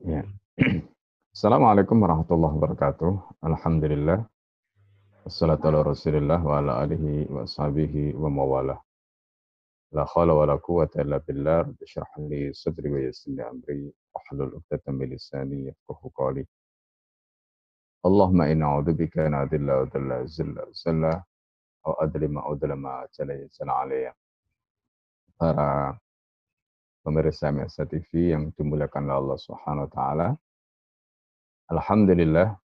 Ya. Assalamualaikum warahmatullahi wabarakatuh. Alhamdulillah. Wassalatu ala rasulillah wa ala alihi wa sahbihi wa mawalah. La khawla wa la quwata illa billah. Rabbi syrah li sadri wa yassir amri. Wahlul uqdatan min lisani yafqahu. Allahumma inna a'udzubika an adilla wa dalla zilla wa zalla wa adlima wa udlama jala yasana alaiya. Para pemirsa MSA TV yang dimuliakan oleh Allah Subhanahu wa taala. Alhamdulillah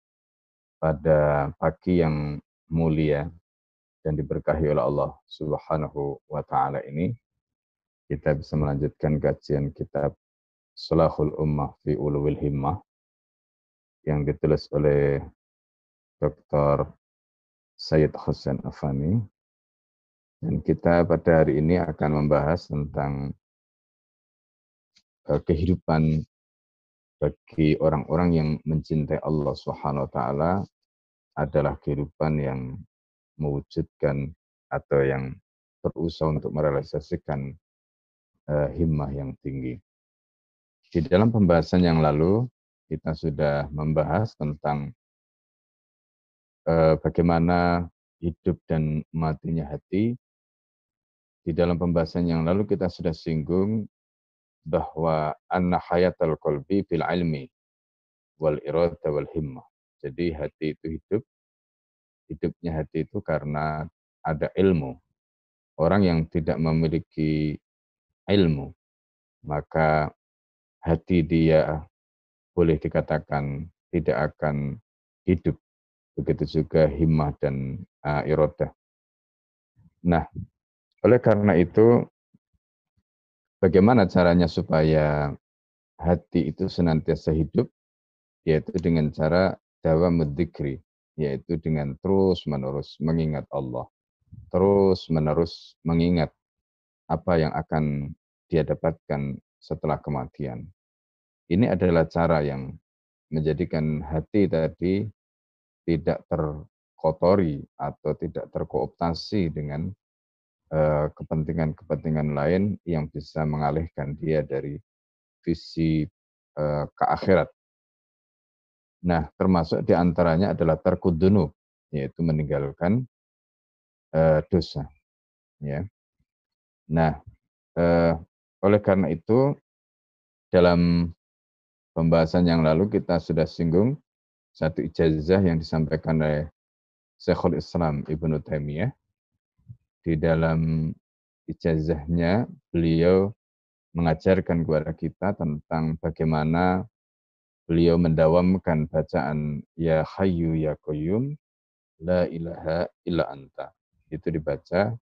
pada pagi yang mulia dan diberkahi oleh Allah Subhanahu wa taala ini kita bisa melanjutkan kajian kitab Salahul Ummah fi Ulul Himmah yang ditulis oleh Dr. Sayyid Hussein Afani dan kita pada hari ini akan membahas tentang kehidupan bagi orang-orang yang mencintai Allah Subhanahu wa taala adalah kehidupan yang mewujudkan atau yang berusaha untuk merealisasikan uh, himmah yang tinggi. Di dalam pembahasan yang lalu kita sudah membahas tentang uh, bagaimana hidup dan matinya hati. Di dalam pembahasan yang lalu kita sudah singgung bahwa anna hayatal qalbi fil ilmi wal irada wal himmah. Jadi hati itu hidup, hidupnya hati itu karena ada ilmu. Orang yang tidak memiliki ilmu, maka hati dia boleh dikatakan tidak akan hidup. Begitu juga himmah dan uh, irodah. Nah, oleh karena itu Bagaimana caranya supaya hati itu senantiasa hidup? Yaitu dengan cara dawa mudikri, yaitu dengan terus-menerus mengingat Allah. Terus-menerus mengingat apa yang akan dia dapatkan setelah kematian. Ini adalah cara yang menjadikan hati tadi tidak terkotori atau tidak terkooptasi dengan kepentingan-kepentingan lain yang bisa mengalihkan dia dari visi uh, ke akhirat. Nah, termasuk di antaranya adalah terkudunu, yaitu meninggalkan uh, dosa. Ya. Nah, oleh karena itu dalam pembahasan yang lalu kita sudah singgung satu ijazah yang disampaikan oleh Syekhul Islam Ibnu Taimiyah di dalam ijazahnya beliau mengajarkan kepada kita tentang bagaimana beliau mendawamkan bacaan ya hayyu ya qayyum la ilaha illa anta. Itu dibaca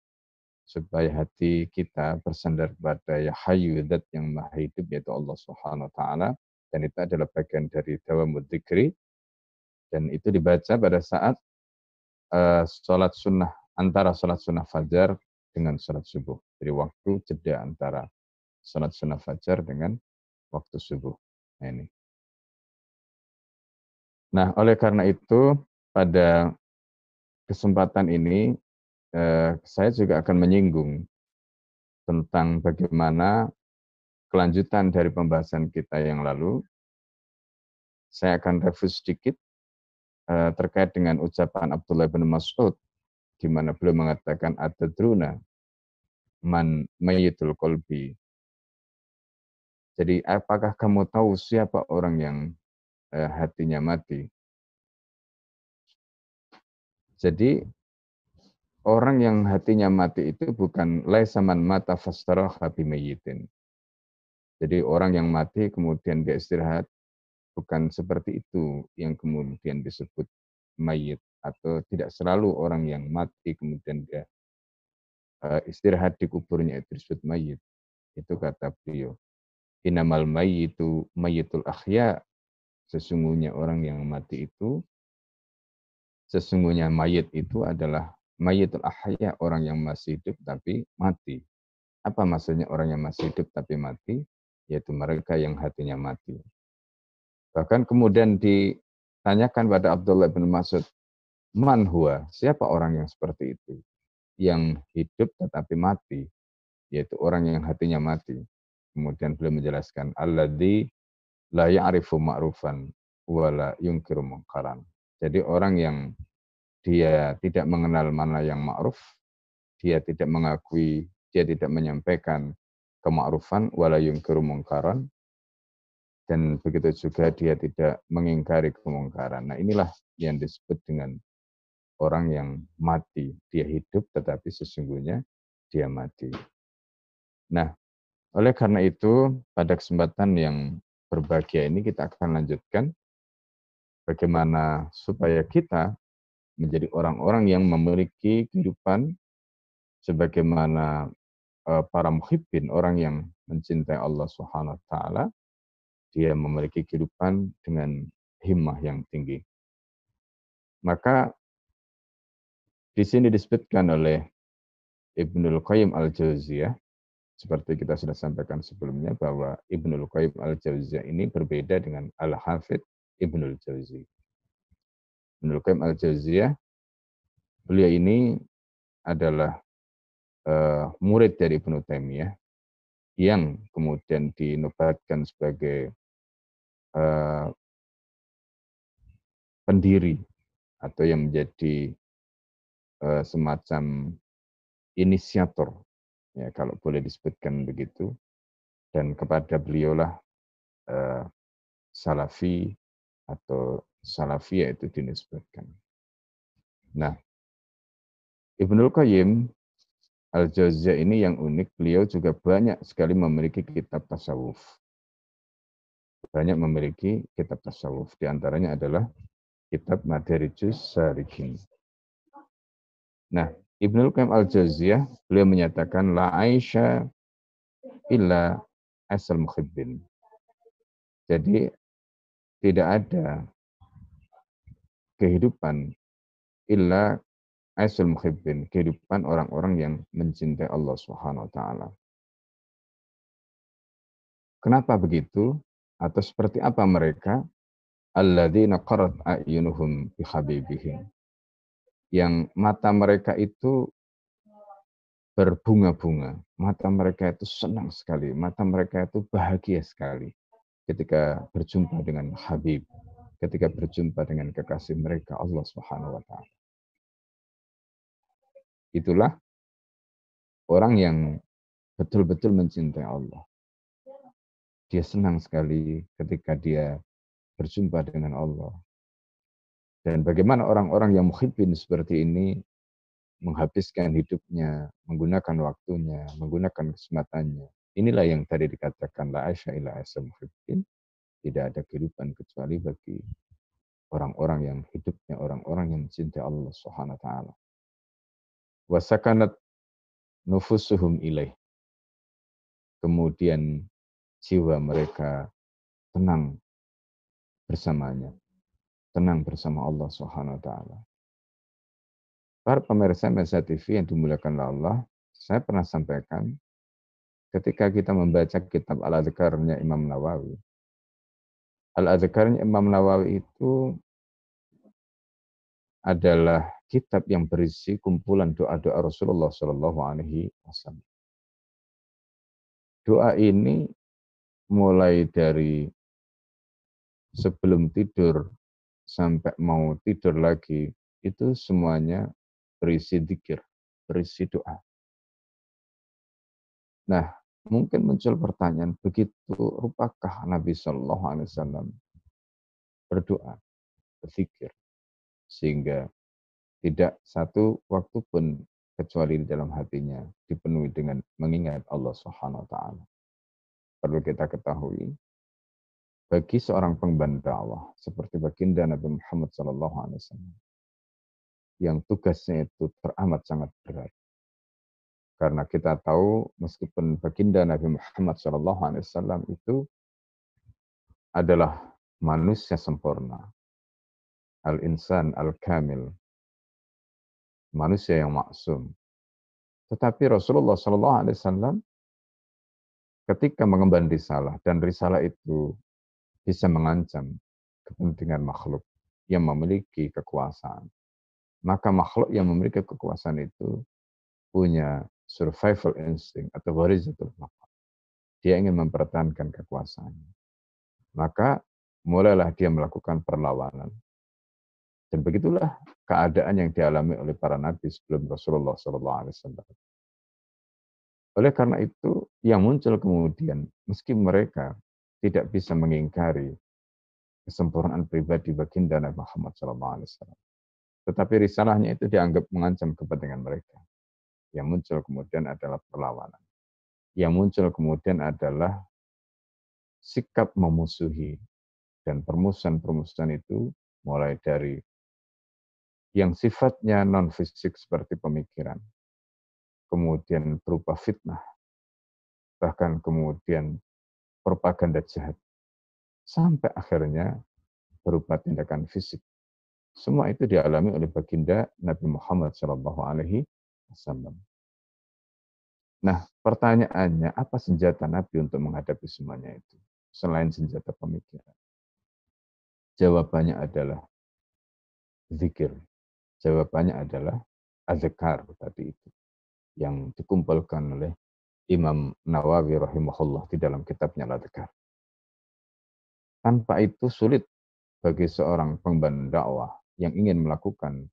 supaya hati kita bersandar kepada ya hayyu zat yang maha hidup yaitu Allah Subhanahu wa taala dan itu adalah bagian dari dawamud dzikri dan itu dibaca pada saat uh, sholat sunnah antara sholat sunnah fajar dengan sholat subuh. Jadi waktu jeda antara sholat sunnah fajar dengan waktu subuh. Nah, ini. Nah, oleh karena itu pada kesempatan ini eh, saya juga akan menyinggung tentang bagaimana kelanjutan dari pembahasan kita yang lalu. Saya akan review sedikit eh, terkait dengan ucapan Abdullah bin Mas'ud di mana beliau mengatakan atadruna man mayyitul kolbi. Jadi apakah kamu tahu siapa orang yang eh, hatinya mati? Jadi orang yang hatinya mati itu bukan laisaman mata fastaraha bimayyitin. Jadi orang yang mati kemudian dia istirahat bukan seperti itu yang kemudian disebut mayit atau tidak selalu orang yang mati kemudian dia uh, istirahat di kuburnya itu disebut mayit. Itu kata beliau. Inamal mayitu mayitul akhya. Sesungguhnya orang yang mati itu, sesungguhnya mayit itu adalah mayitul ahya, orang yang masih hidup tapi mati. Apa maksudnya orang yang masih hidup tapi mati? Yaitu mereka yang hatinya mati. Bahkan kemudian ditanyakan pada Abdullah bin Mas'ud, Man huwa, siapa orang yang seperti itu? Yang hidup tetapi mati, yaitu orang yang hatinya mati. Kemudian beliau menjelaskan, Alladhi la ya'rifu ma'rufan wala yungkiru mungkaran. Jadi orang yang dia tidak mengenal mana yang ma'ruf, dia tidak mengakui, dia tidak menyampaikan kema'rufan wala yungkiru mungkaran, dan begitu juga dia tidak mengingkari kemungkaran. Nah inilah yang disebut dengan orang yang mati. Dia hidup tetapi sesungguhnya dia mati. Nah, oleh karena itu pada kesempatan yang berbahagia ini kita akan lanjutkan bagaimana supaya kita menjadi orang-orang yang memiliki kehidupan sebagaimana uh, para muhibbin, orang yang mencintai Allah Subhanahu wa taala, dia memiliki kehidupan dengan himmah yang tinggi. Maka di sini disebutkan oleh Ibnul Qayyim al-Jauziyah seperti kita sudah sampaikan sebelumnya bahwa Ibnul Qayyim al-Jauziyah ini berbeda dengan Al-Hafidh Ibnul Jauzi. Ibnul Qayyim al-Jauziyah beliau ini adalah uh, murid dari Ibnu Taimiyah yang kemudian dinobatkan sebagai uh, pendiri atau yang menjadi uh, semacam inisiator ya kalau boleh disebutkan begitu dan kepada beliaulah uh, salafi atau salafiyah itu dinisbatkan. Nah, Ibnul Qayyim Al-Jauziyah ini yang unik, beliau juga banyak sekali memiliki kitab tasawuf. Banyak memiliki kitab tasawuf. Di antaranya adalah kitab Madarijus Sarikin. Nah, Ibnu Qayyim al-Jauziyah beliau menyatakan la aisha illa asal muhibbin. Jadi tidak ada kehidupan illa asal muhibbin, kehidupan orang-orang yang mencintai Allah Subhanahu wa taala. Kenapa begitu? Atau seperti apa mereka? Alladzina qarat a'yunuhum bi habibihim yang mata mereka itu berbunga-bunga. Mata mereka itu senang sekali, mata mereka itu bahagia sekali ketika berjumpa dengan Habib, ketika berjumpa dengan kekasih mereka Allah Subhanahu wa taala. Itulah orang yang betul-betul mencintai Allah. Dia senang sekali ketika dia berjumpa dengan Allah. Dan bagaimana orang-orang yang muhibbin seperti ini menghabiskan hidupnya, menggunakan waktunya, menggunakan kesempatannya. Inilah yang tadi dikatakan la asya ila asa muhibbin. Tidak ada kehidupan kecuali bagi orang-orang yang hidupnya orang-orang yang mencintai Allah Subhanahu taala. Wasakanat nufusuhum ilaih. Kemudian jiwa mereka tenang bersamanya tenang bersama Allah Subhanahu wa taala. Para pemirsa Mesa TV yang dimuliakan Allah, saya pernah sampaikan ketika kita membaca kitab Al-Adhkarnya Imam Nawawi. Al-Adhkarnya Imam Nawawi itu adalah kitab yang berisi kumpulan doa-doa Rasulullah Shallallahu Alaihi Wasallam. Doa ini mulai dari sebelum tidur sampai mau tidur lagi, itu semuanya berisi dikir, berisi doa. Nah, mungkin muncul pertanyaan, begitu rupakah Nabi Shallallahu Alaihi Wasallam berdoa, berzikir, sehingga tidak satu waktu pun kecuali di dalam hatinya dipenuhi dengan mengingat Allah Subhanahu Wa Taala. Perlu kita ketahui bagi seorang pengemban dakwah seperti baginda Nabi Muhammad SAW yang tugasnya itu teramat sangat berat. Karena kita tahu meskipun baginda Nabi Muhammad SAW itu adalah manusia sempurna, al-insan al-kamil, manusia yang maksum. Tetapi Rasulullah SAW ketika mengemban risalah dan risalah itu bisa mengancam kepentingan makhluk yang memiliki kekuasaan. Maka makhluk yang memiliki kekuasaan itu punya survival instinct atau gharizatul baqar. Dia ingin mempertahankan kekuasaannya. Maka mulailah dia melakukan perlawanan. Dan begitulah keadaan yang dialami oleh para nabi sebelum Rasulullah SAW. Oleh karena itu, yang muncul kemudian, meski mereka tidak bisa mengingkari kesempurnaan pribadi baginda Nabi Muhammad SAW. Tetapi risalahnya itu dianggap mengancam kepentingan mereka. Yang muncul kemudian adalah perlawanan. Yang muncul kemudian adalah sikap memusuhi. Dan permusuhan-permusuhan itu mulai dari yang sifatnya non-fisik seperti pemikiran, kemudian berupa fitnah, bahkan kemudian propaganda jahat, sampai akhirnya berupa tindakan fisik. Semua itu dialami oleh baginda Nabi Muhammad Wasallam. Nah, pertanyaannya, apa senjata Nabi untuk menghadapi semuanya itu? Selain senjata pemikiran. Jawabannya adalah zikir. Jawabannya adalah azkar tadi itu. Yang dikumpulkan oleh Imam Nawawi rahimahullah di dalam kitabnya Ladekar. Tanpa itu sulit bagi seorang pengemban dakwah yang ingin melakukan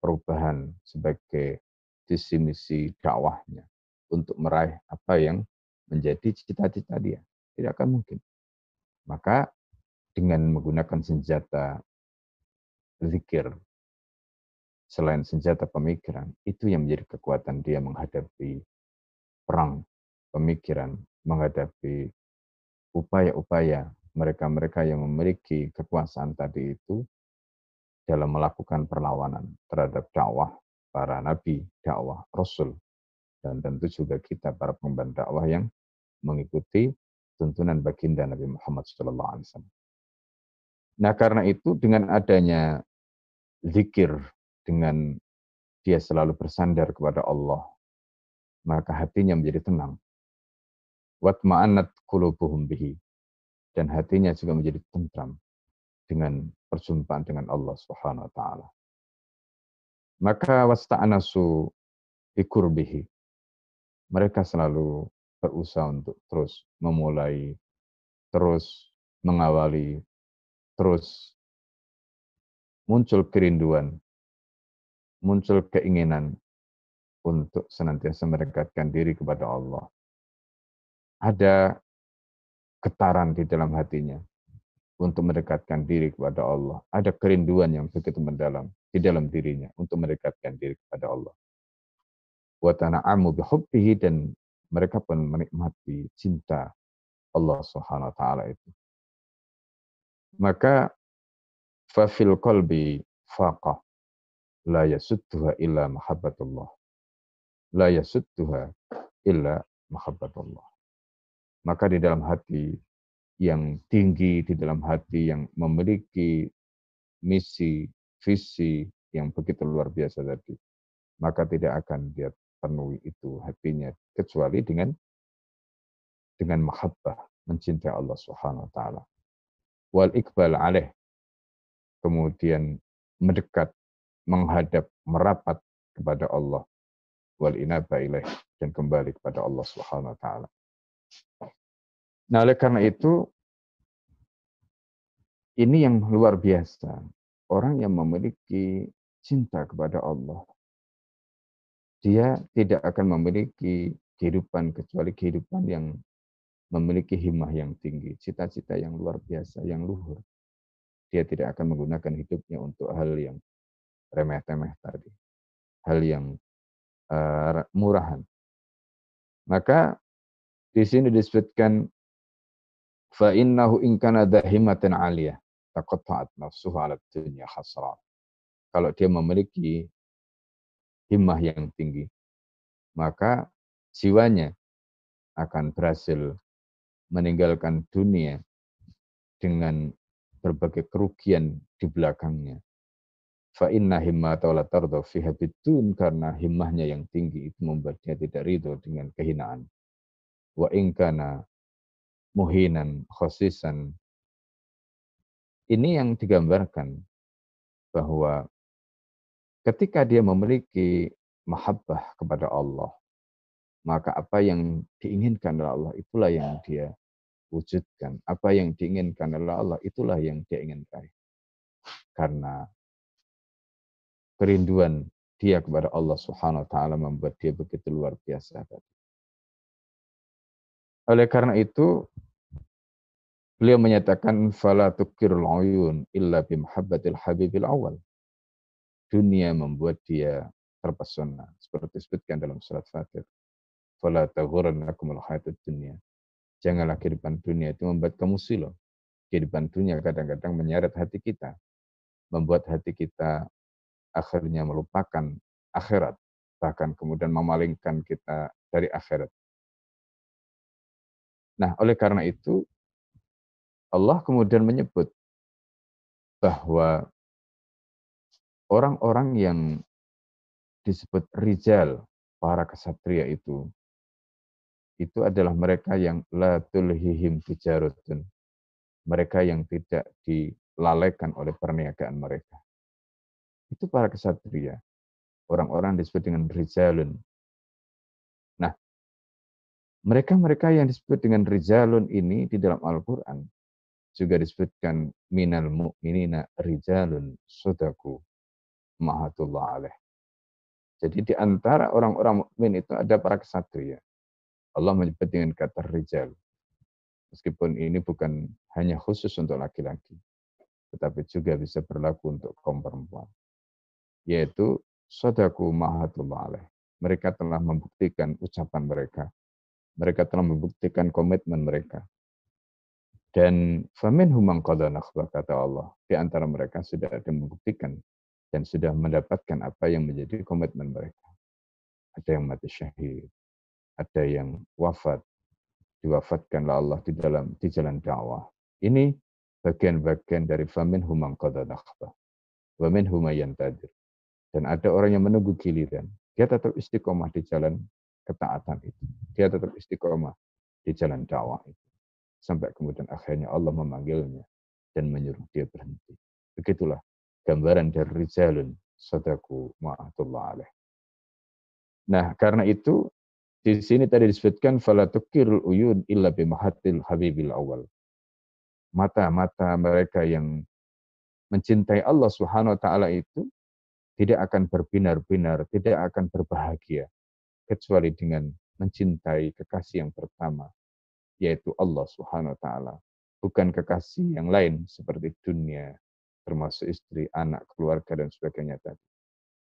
perubahan sebagai visi misi dakwahnya untuk meraih apa yang menjadi cita-cita dia. Tidak akan mungkin. Maka dengan menggunakan senjata zikir, selain senjata pemikiran, itu yang menjadi kekuatan dia menghadapi perang pemikiran, menghadapi upaya-upaya mereka-mereka yang memiliki kekuasaan tadi itu dalam melakukan perlawanan terhadap dakwah para nabi, dakwah rasul, dan tentu juga kita para pengemban dakwah yang mengikuti tuntunan baginda Nabi Muhammad SAW. Nah karena itu dengan adanya zikir, dengan dia selalu bersandar kepada Allah, maka hatinya menjadi tenang. Watma'anat kulubuhum bihi. Dan hatinya juga menjadi tentram dengan perjumpaan dengan Allah Subhanahu wa taala. Maka wasta'anasu bikurbihi mereka selalu berusaha untuk terus memulai, terus mengawali, terus muncul kerinduan, muncul keinginan untuk senantiasa mendekatkan diri kepada Allah. Ada getaran di dalam hatinya untuk mendekatkan diri kepada Allah. Ada kerinduan yang begitu mendalam di dalam dirinya untuk mendekatkan diri kepada Allah wa tana'amu bihubbihi dan mereka pun menikmati cinta Allah Subhanahu wa taala itu. Maka fa fil qalbi faqa la yasudduha illa mahabbatullah. La yasudduha illa mahabbatullah. Maka di dalam hati yang tinggi, di dalam hati yang memiliki misi, visi yang begitu luar biasa tadi, maka tidak akan dia penuhi itu hatinya kecuali dengan dengan mahabbah mencintai Allah Subhanahu wa taala. Wal iqbal alaih kemudian mendekat, menghadap, merapat kepada Allah wal inaba ilaih dan kembali kepada Allah Subhanahu wa taala. Nah, oleh karena itu ini yang luar biasa. Orang yang memiliki cinta kepada Allah, dia tidak akan memiliki kehidupan kecuali kehidupan yang memiliki himmah yang tinggi, cita-cita yang luar biasa, yang luhur. Dia tidak akan menggunakan hidupnya untuk hal yang remeh-temeh tadi, hal yang uh, murahan. Maka di sini disebutkan fa innahu in kana dahimatan aliyah taqatta'at nafsuhu 'ala dunya hasra. Kalau dia memiliki himmah yang tinggi, maka jiwanya akan berhasil meninggalkan dunia dengan berbagai kerugian di belakangnya. Fa inna himmata la tarda fi habitun karena himmahnya yang tinggi itu membuat dia tidak ridho dengan kehinaan. Wa in kana muhinan khosisan. Ini yang digambarkan bahwa Ketika dia memiliki mahabbah kepada Allah, maka apa yang diinginkan oleh Allah itulah yang dia wujudkan. Apa yang diinginkan oleh Allah, itulah yang dia ingin raih. Karena kerinduan dia kepada Allah Subhanahu wa taala membuat dia begitu luar biasa tadi. Oleh karena itu beliau menyatakan fala tukirul uyun illa bimhabbatil habibil awal. Dunia membuat dia terpesona seperti disebutkan dalam surat Fatir. Fala taghurrannakumul hayatud dunya. Janganlah kehidupan dunia itu membuat kamu silau. Kehidupan dunia kadang-kadang menyeret hati kita, membuat hati kita akhirnya melupakan akhirat, bahkan kemudian memalingkan kita dari akhirat. Nah, oleh karena itu, Allah kemudian menyebut bahwa orang-orang yang disebut rijal, para kesatria itu, itu adalah mereka yang la tulhihim tijarutun. Mereka yang tidak dilalaikan oleh perniagaan mereka itu para kesatria. Orang-orang disebut dengan rijalun. Mereka-mereka yang disebut dengan rijalun ini di dalam Al-Quran juga disebutkan minal mu'minina rijalun sodaku mahatullah alaih. Jadi di antara orang-orang mukmin itu ada para kesatria. Allah menyebut dengan kata rijal. Meskipun ini bukan hanya khusus untuk laki-laki, tetapi juga bisa berlaku untuk kaum perempuan yaitu sodaku mahatullah alaih. Mereka telah membuktikan ucapan mereka. Mereka telah membuktikan komitmen mereka. Dan famin humang kata Allah. Di antara mereka sudah ada membuktikan dan sudah mendapatkan apa yang menjadi komitmen mereka. Ada yang mati syahid, ada yang wafat, diwafatkanlah Allah di dalam di jalan dakwah. Ini bagian-bagian dari famin humang nakhbah. Wamin humayan tadir. Dan ada orang yang menunggu giliran. Dia tetap istiqomah di jalan ketaatan itu. Dia tetap istiqomah di jalan dakwah itu. Sampai kemudian akhirnya Allah memanggilnya dan menyuruh dia berhenti. Begitulah gambaran dari rijalun sadaku ma'atullah alaih. Nah, karena itu di sini tadi disebutkan fala tukirul uyun illa bimahatil habibil awal. Mata-mata mereka yang mencintai Allah Subhanahu wa taala itu tidak akan berbinar-binar, tidak akan berbahagia kecuali dengan mencintai kekasih yang pertama yaitu Allah Subhanahu wa taala, bukan kekasih yang lain seperti dunia, termasuk istri, anak, keluarga dan sebagainya tadi.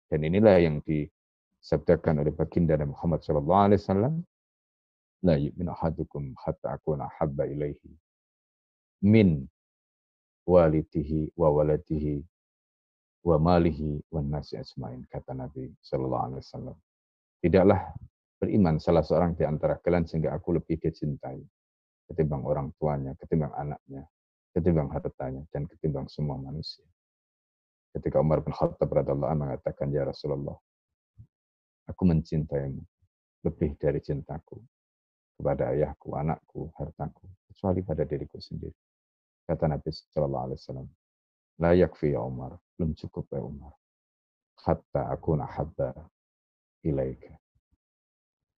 Dan inilah yang disabdakan oleh baginda Muhammad sallallahu alaihi wasallam, la ahadukum hatta akuna habba ilaihi min walidihi wa waladihi wa malihi wa nasi asmain kata Nabi Shallallahu Alaihi Wasallam. Tidaklah beriman salah seorang di antara kalian sehingga aku lebih dicintai ketimbang orang tuanya, ketimbang anaknya, ketimbang hartanya, dan ketimbang semua manusia. Ketika Umar bin Khattab radhiallahu anhu mengatakan, Ya Rasulullah, aku mencintaimu lebih dari cintaku kepada ayahku, anakku, hartaku, kecuali pada diriku sendiri. Kata Nabi Shallallahu Alaihi Wasallam, Layak ya Umar. Belum cukup ya Umar. Hatta aku nahabba ilaika.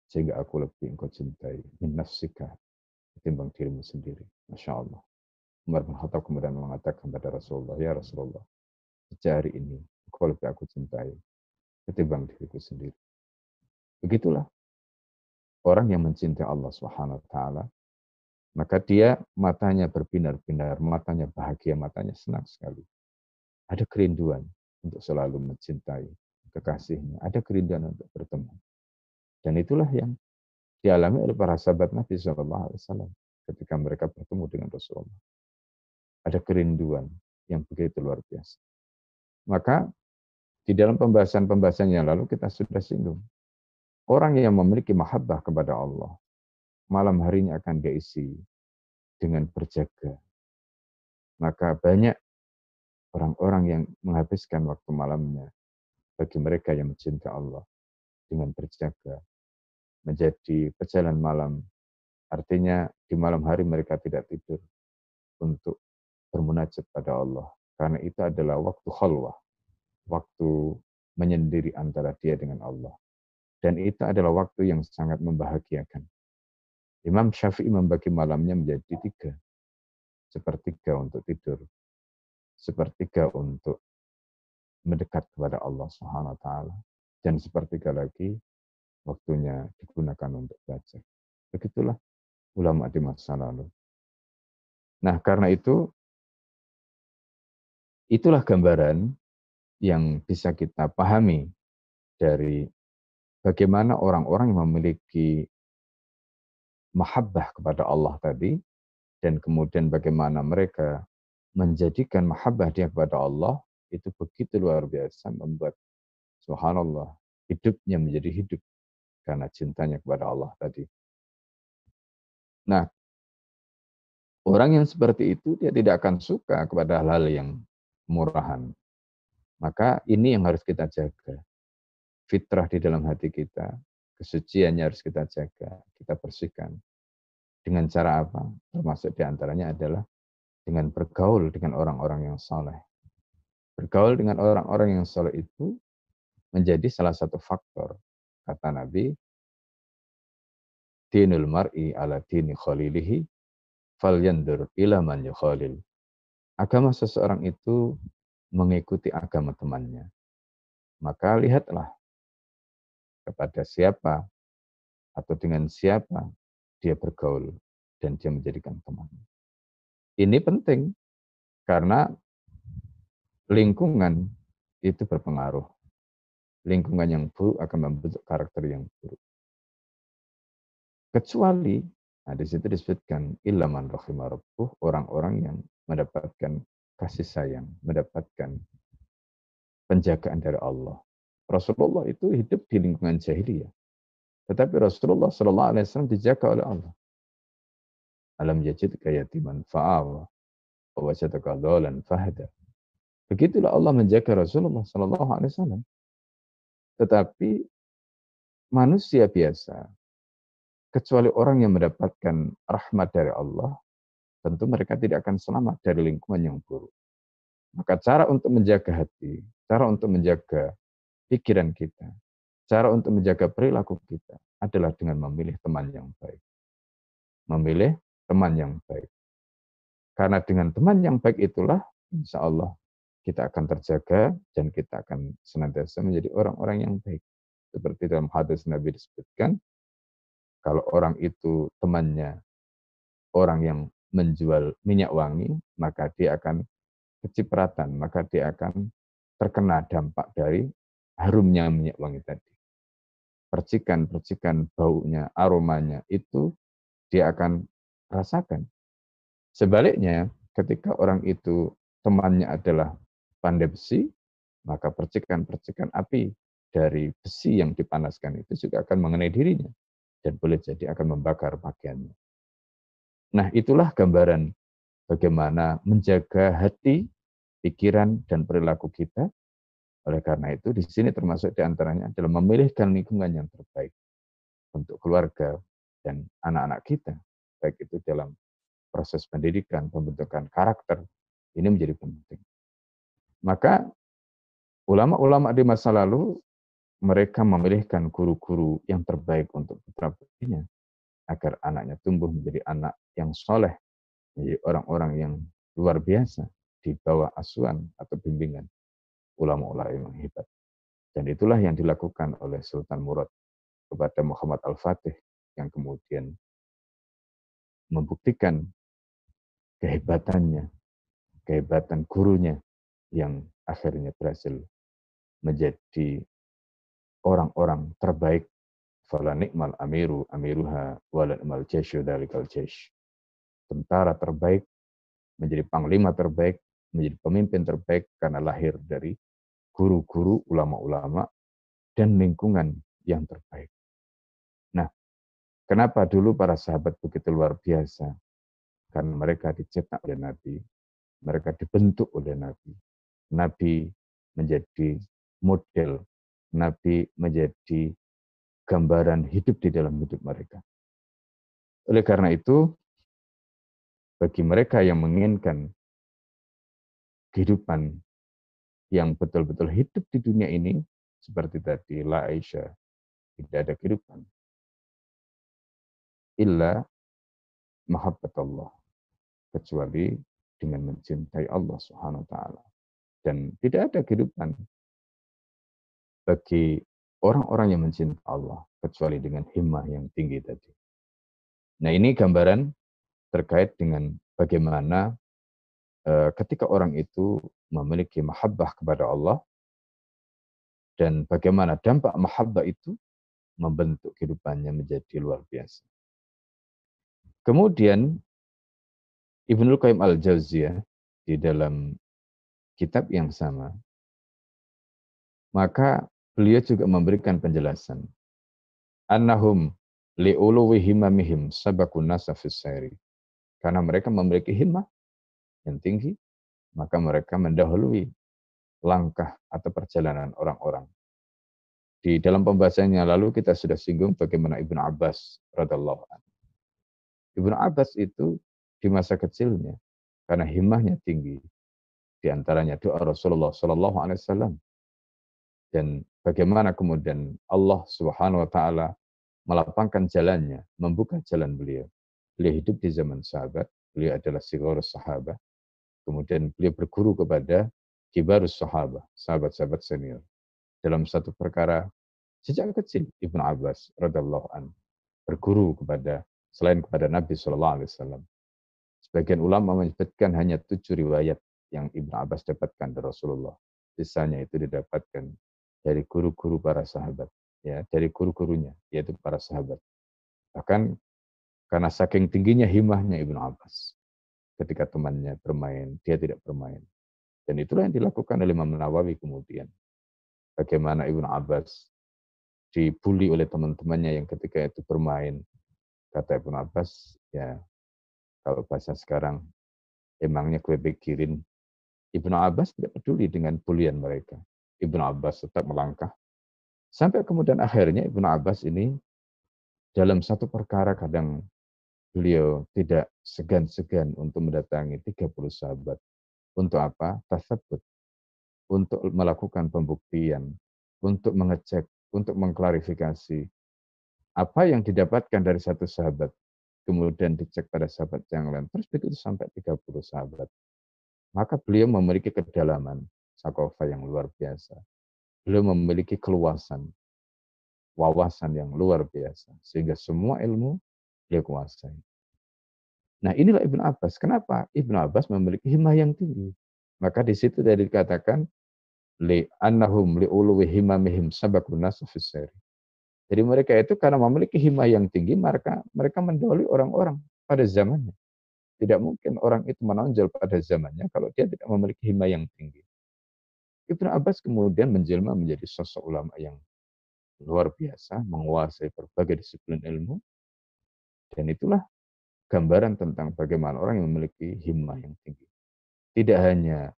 Sehingga aku lebih engkau cintai. Min nafsika. Ketimbang dirimu sendiri. Masya Allah. Umar bin Khattab kemudian mengatakan kepada Rasulullah, Ya Rasulullah, sejak hari ini engkau lebih aku cintai ketimbang diriku sendiri. Begitulah orang yang mencintai Allah Subhanahu wa taala, maka dia matanya berbinar-binar, matanya bahagia, matanya senang sekali. Ada kerinduan untuk selalu mencintai kekasihnya, ada kerinduan untuk bertemu. Dan itulah yang dialami oleh para sahabat Nabi SAW ketika mereka bertemu dengan Rasulullah. Ada kerinduan yang begitu luar biasa. Maka di dalam pembahasan-pembahasan yang lalu kita sudah singgung. Orang yang memiliki mahabbah kepada Allah, malam harinya akan diisi dengan berjaga. Maka banyak orang-orang yang menghabiskan waktu malamnya bagi mereka yang mencintai Allah dengan berjaga menjadi pejalan malam. Artinya di malam hari mereka tidak tidur untuk bermunajat pada Allah. Karena itu adalah waktu khalwah, waktu menyendiri antara dia dengan Allah. Dan itu adalah waktu yang sangat membahagiakan. Imam Syafi'i membagi malamnya menjadi tiga. Sepertiga untuk tidur. Sepertiga untuk mendekat kepada Allah Subhanahu wa taala dan sepertiga lagi waktunya digunakan untuk baca. Begitulah ulama di masa lalu. Nah, karena itu itulah gambaran yang bisa kita pahami dari bagaimana orang-orang yang memiliki mahabbah kepada Allah tadi dan kemudian bagaimana mereka menjadikan mahabbah dia kepada Allah itu begitu luar biasa membuat subhanallah hidupnya menjadi hidup karena cintanya kepada Allah tadi. Nah, orang yang seperti itu dia tidak akan suka kepada hal-hal yang murahan. Maka ini yang harus kita jaga. Fitrah di dalam hati kita, kesuciannya harus kita jaga, kita bersihkan. Dengan cara apa? Termasuk di antaranya adalah dengan bergaul dengan orang-orang yang saleh. Bergaul dengan orang-orang yang soleh itu menjadi salah satu faktor. Kata Nabi, dinul mar'i ala dini khalilihi fal yandur ila man yukhalil. Agama seseorang itu mengikuti agama temannya. Maka lihatlah kepada siapa atau dengan siapa dia bergaul dan dia menjadikan teman. Ini penting karena lingkungan itu berpengaruh. Lingkungan yang buruk akan membentuk karakter yang buruk. Kecuali, nah di situ disebutkan ilaman rahimah orang-orang yang mendapatkan kasih sayang, mendapatkan penjagaan dari Allah. Rasulullah itu hidup di lingkungan jahiliyah. Tetapi Rasulullah Shallallahu Alaihi Wasallam dijaga oleh Allah. Alam yajid kayatiman fa'awa, wa wajadaka dhalan fahada. Begitulah Allah menjaga Rasulullah Sallallahu Alaihi Wasallam. Tetapi manusia biasa, kecuali orang yang mendapatkan rahmat dari Allah, tentu mereka tidak akan selamat dari lingkungan yang buruk. Maka cara untuk menjaga hati, cara untuk menjaga pikiran kita, cara untuk menjaga perilaku kita adalah dengan memilih teman yang baik. Memilih teman yang baik. Karena dengan teman yang baik itulah, insya Allah kita akan terjaga dan kita akan senantiasa menjadi orang-orang yang baik. Seperti dalam hadis Nabi disebutkan, kalau orang itu temannya orang yang menjual minyak wangi, maka dia akan kecipratan, maka dia akan terkena dampak dari harumnya minyak wangi tadi. Percikan-percikan baunya, aromanya itu dia akan rasakan. Sebaliknya, ketika orang itu temannya adalah pandai besi, maka percikan-percikan api dari besi yang dipanaskan itu juga akan mengenai dirinya dan boleh jadi akan membakar pakaiannya. Nah, itulah gambaran bagaimana menjaga hati, pikiran, dan perilaku kita. Oleh karena itu, di sini termasuk di antaranya adalah memilihkan lingkungan yang terbaik untuk keluarga dan anak-anak kita, baik itu dalam proses pendidikan, pembentukan karakter, ini menjadi penting. Maka ulama-ulama di masa lalu mereka memilihkan guru-guru yang terbaik untuk putra putrinya agar anaknya tumbuh menjadi anak yang soleh, menjadi orang-orang yang luar biasa di bawah asuhan atau bimbingan ulama-ulama yang hebat. Dan itulah yang dilakukan oleh Sultan Murad kepada Muhammad Al-Fatih yang kemudian membuktikan kehebatannya, kehebatan gurunya yang akhirnya berhasil menjadi orang-orang terbaik fala nikmal amiru amiruha wala nikmal jesyu dalikal jesh. Tentara terbaik menjadi panglima terbaik, menjadi pemimpin terbaik karena lahir dari guru-guru, ulama-ulama, dan lingkungan yang terbaik. Nah, kenapa dulu para sahabat begitu luar biasa? Karena mereka dicetak oleh Nabi, mereka dibentuk oleh Nabi, Nabi menjadi model, Nabi menjadi gambaran hidup di dalam hidup mereka. Oleh karena itu, bagi mereka yang menginginkan kehidupan yang betul-betul hidup di dunia ini, seperti tadi La Aisyah, tidak ada kehidupan. illa mahabbat Allah kecuali dengan mencintai Allah Subhanahu wa taala. Dan tidak ada kehidupan bagi orang-orang yang mencintai Allah kecuali dengan himmah yang tinggi tadi. Nah, ini gambaran terkait dengan bagaimana uh, ketika orang itu memiliki mahabbah kepada Allah dan bagaimana dampak mahabbah itu membentuk kehidupannya menjadi luar biasa. Kemudian Ibnu Qayyim al-Jauziyah di dalam kitab yang sama, maka beliau juga memberikan penjelasan. Annahum li'uluwi himamihim sabakun Karena mereka memiliki himmah yang tinggi, maka mereka mendahului langkah atau perjalanan orang-orang. Di dalam pembahasannya lalu kita sudah singgung bagaimana Ibnu Abbas radhiallahu anhu. Ibnu Abbas itu di masa kecilnya karena himmahnya tinggi. Di antaranya doa Rasulullah Shallallahu Alaihi Wasallam dan bagaimana kemudian Allah Subhanahu Wa Taala melapangkan jalannya, membuka jalan beliau. Beliau hidup di zaman sahabat, beliau adalah sigurus sahabat. Kemudian beliau berguru kepada kibarus sahabat, sahabat-sahabat senior. Dalam satu perkara sejak kecil Ibnu Abbas radhiallahu an berguru kepada selain kepada Nabi Shallallahu Alaihi Wasallam Sebagian ulama menyebutkan hanya tujuh riwayat yang Ibnu Abbas dapatkan dari Rasulullah. Sisanya itu didapatkan dari guru-guru para sahabat, ya, dari guru-gurunya, yaitu para sahabat. Bahkan karena saking tingginya himahnya Ibnu Abbas, ketika temannya bermain, dia tidak bermain. Dan itulah yang dilakukan oleh Imam Nawawi kemudian. Bagaimana Ibnu Abbas dibully oleh teman-temannya yang ketika itu bermain. Kata Ibnu Abbas, ya kalau bahasa sekarang, emangnya gue pikirin Ibnu Abbas tidak peduli dengan bulian mereka. Ibnu Abbas tetap melangkah. Sampai kemudian akhirnya Ibnu Abbas ini dalam satu perkara kadang beliau tidak segan-segan untuk mendatangi 30 sahabat. Untuk apa? Tasabut. Untuk melakukan pembuktian. Untuk mengecek. Untuk mengklarifikasi. Apa yang didapatkan dari satu sahabat kemudian dicek pada sahabat yang lain, terus begitu sampai 30 sahabat. Maka beliau memiliki kedalaman sakofa yang luar biasa. Beliau memiliki keluasan, wawasan yang luar biasa. Sehingga semua ilmu dia kuasai. Nah inilah Ibnu Abbas. Kenapa? Ibnu Abbas memiliki himmah yang tinggi. Maka di situ dari dikatakan, li annahum li uluwi himamihim sabakun nasu jadi mereka itu karena memiliki himah yang tinggi, mereka mereka mendahului orang-orang pada zamannya. Tidak mungkin orang itu menonjol pada zamannya kalau dia tidak memiliki himah yang tinggi. Ibnu Abbas kemudian menjelma menjadi sosok ulama yang luar biasa, menguasai berbagai disiplin ilmu. Dan itulah gambaran tentang bagaimana orang yang memiliki himmah yang tinggi. Tidak hanya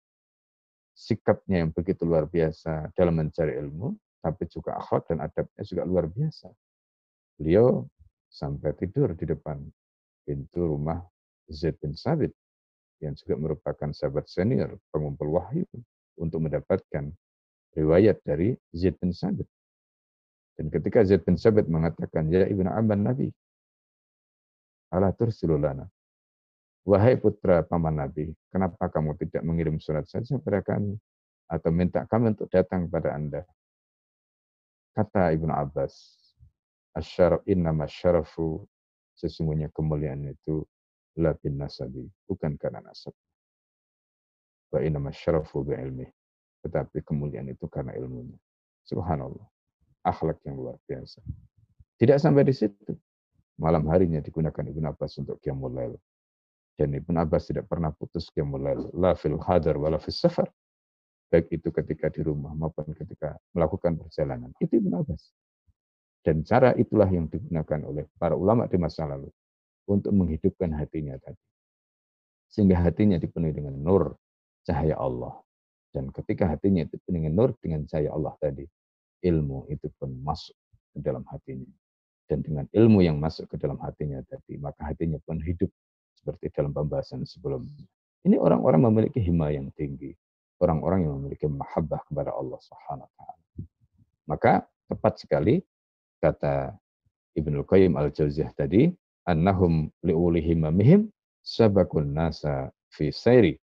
sikapnya yang begitu luar biasa dalam mencari ilmu, tapi juga akhlak dan adabnya juga luar biasa. Beliau sampai tidur di depan pintu rumah Zaid bin Sabit yang juga merupakan sahabat senior pengumpul wahyu untuk mendapatkan riwayat dari Zaid bin Sabit. Dan ketika Zaid bin Sabit mengatakan, Ya Ibnu Amban Nabi, Allah tursilulana. Wahai putra paman Nabi, kenapa kamu tidak mengirim surat saja kepada kami? Atau minta kami untuk datang kepada anda? Kata Ibnu Abbas, Asyaraf innama syarafu sesungguhnya kemuliaan itu la bin nasabi, bukan karena nasab. Wa innama syarafu bi ilmi. Tetapi kemuliaan itu karena ilmunya. Subhanallah. Akhlak yang luar biasa. Tidak sampai di situ. Malam harinya digunakan Ibnu Abbas untuk qiyamul lail. Dan Ibnu Abbas tidak pernah putus qiyamul lail. La fil hadar wa la fil safar baik itu ketika di rumah maupun ketika melakukan perjalanan. Itu Ibn Abbas. Dan cara itulah yang digunakan oleh para ulama di masa lalu untuk menghidupkan hatinya tadi. Sehingga hatinya dipenuhi dengan nur cahaya Allah. Dan ketika hatinya dipenuhi dengan nur dengan cahaya Allah tadi, ilmu itu pun masuk ke dalam hatinya. Dan dengan ilmu yang masuk ke dalam hatinya tadi, maka hatinya pun hidup seperti dalam pembahasan sebelumnya. Ini orang-orang memiliki hima yang tinggi orang-orang yang memiliki mahabbah kepada Allah taala. Maka tepat sekali kata Ibnu Qayyim Al-Jauziyah tadi annahum liuli himamihim sabakun nasa fi sairi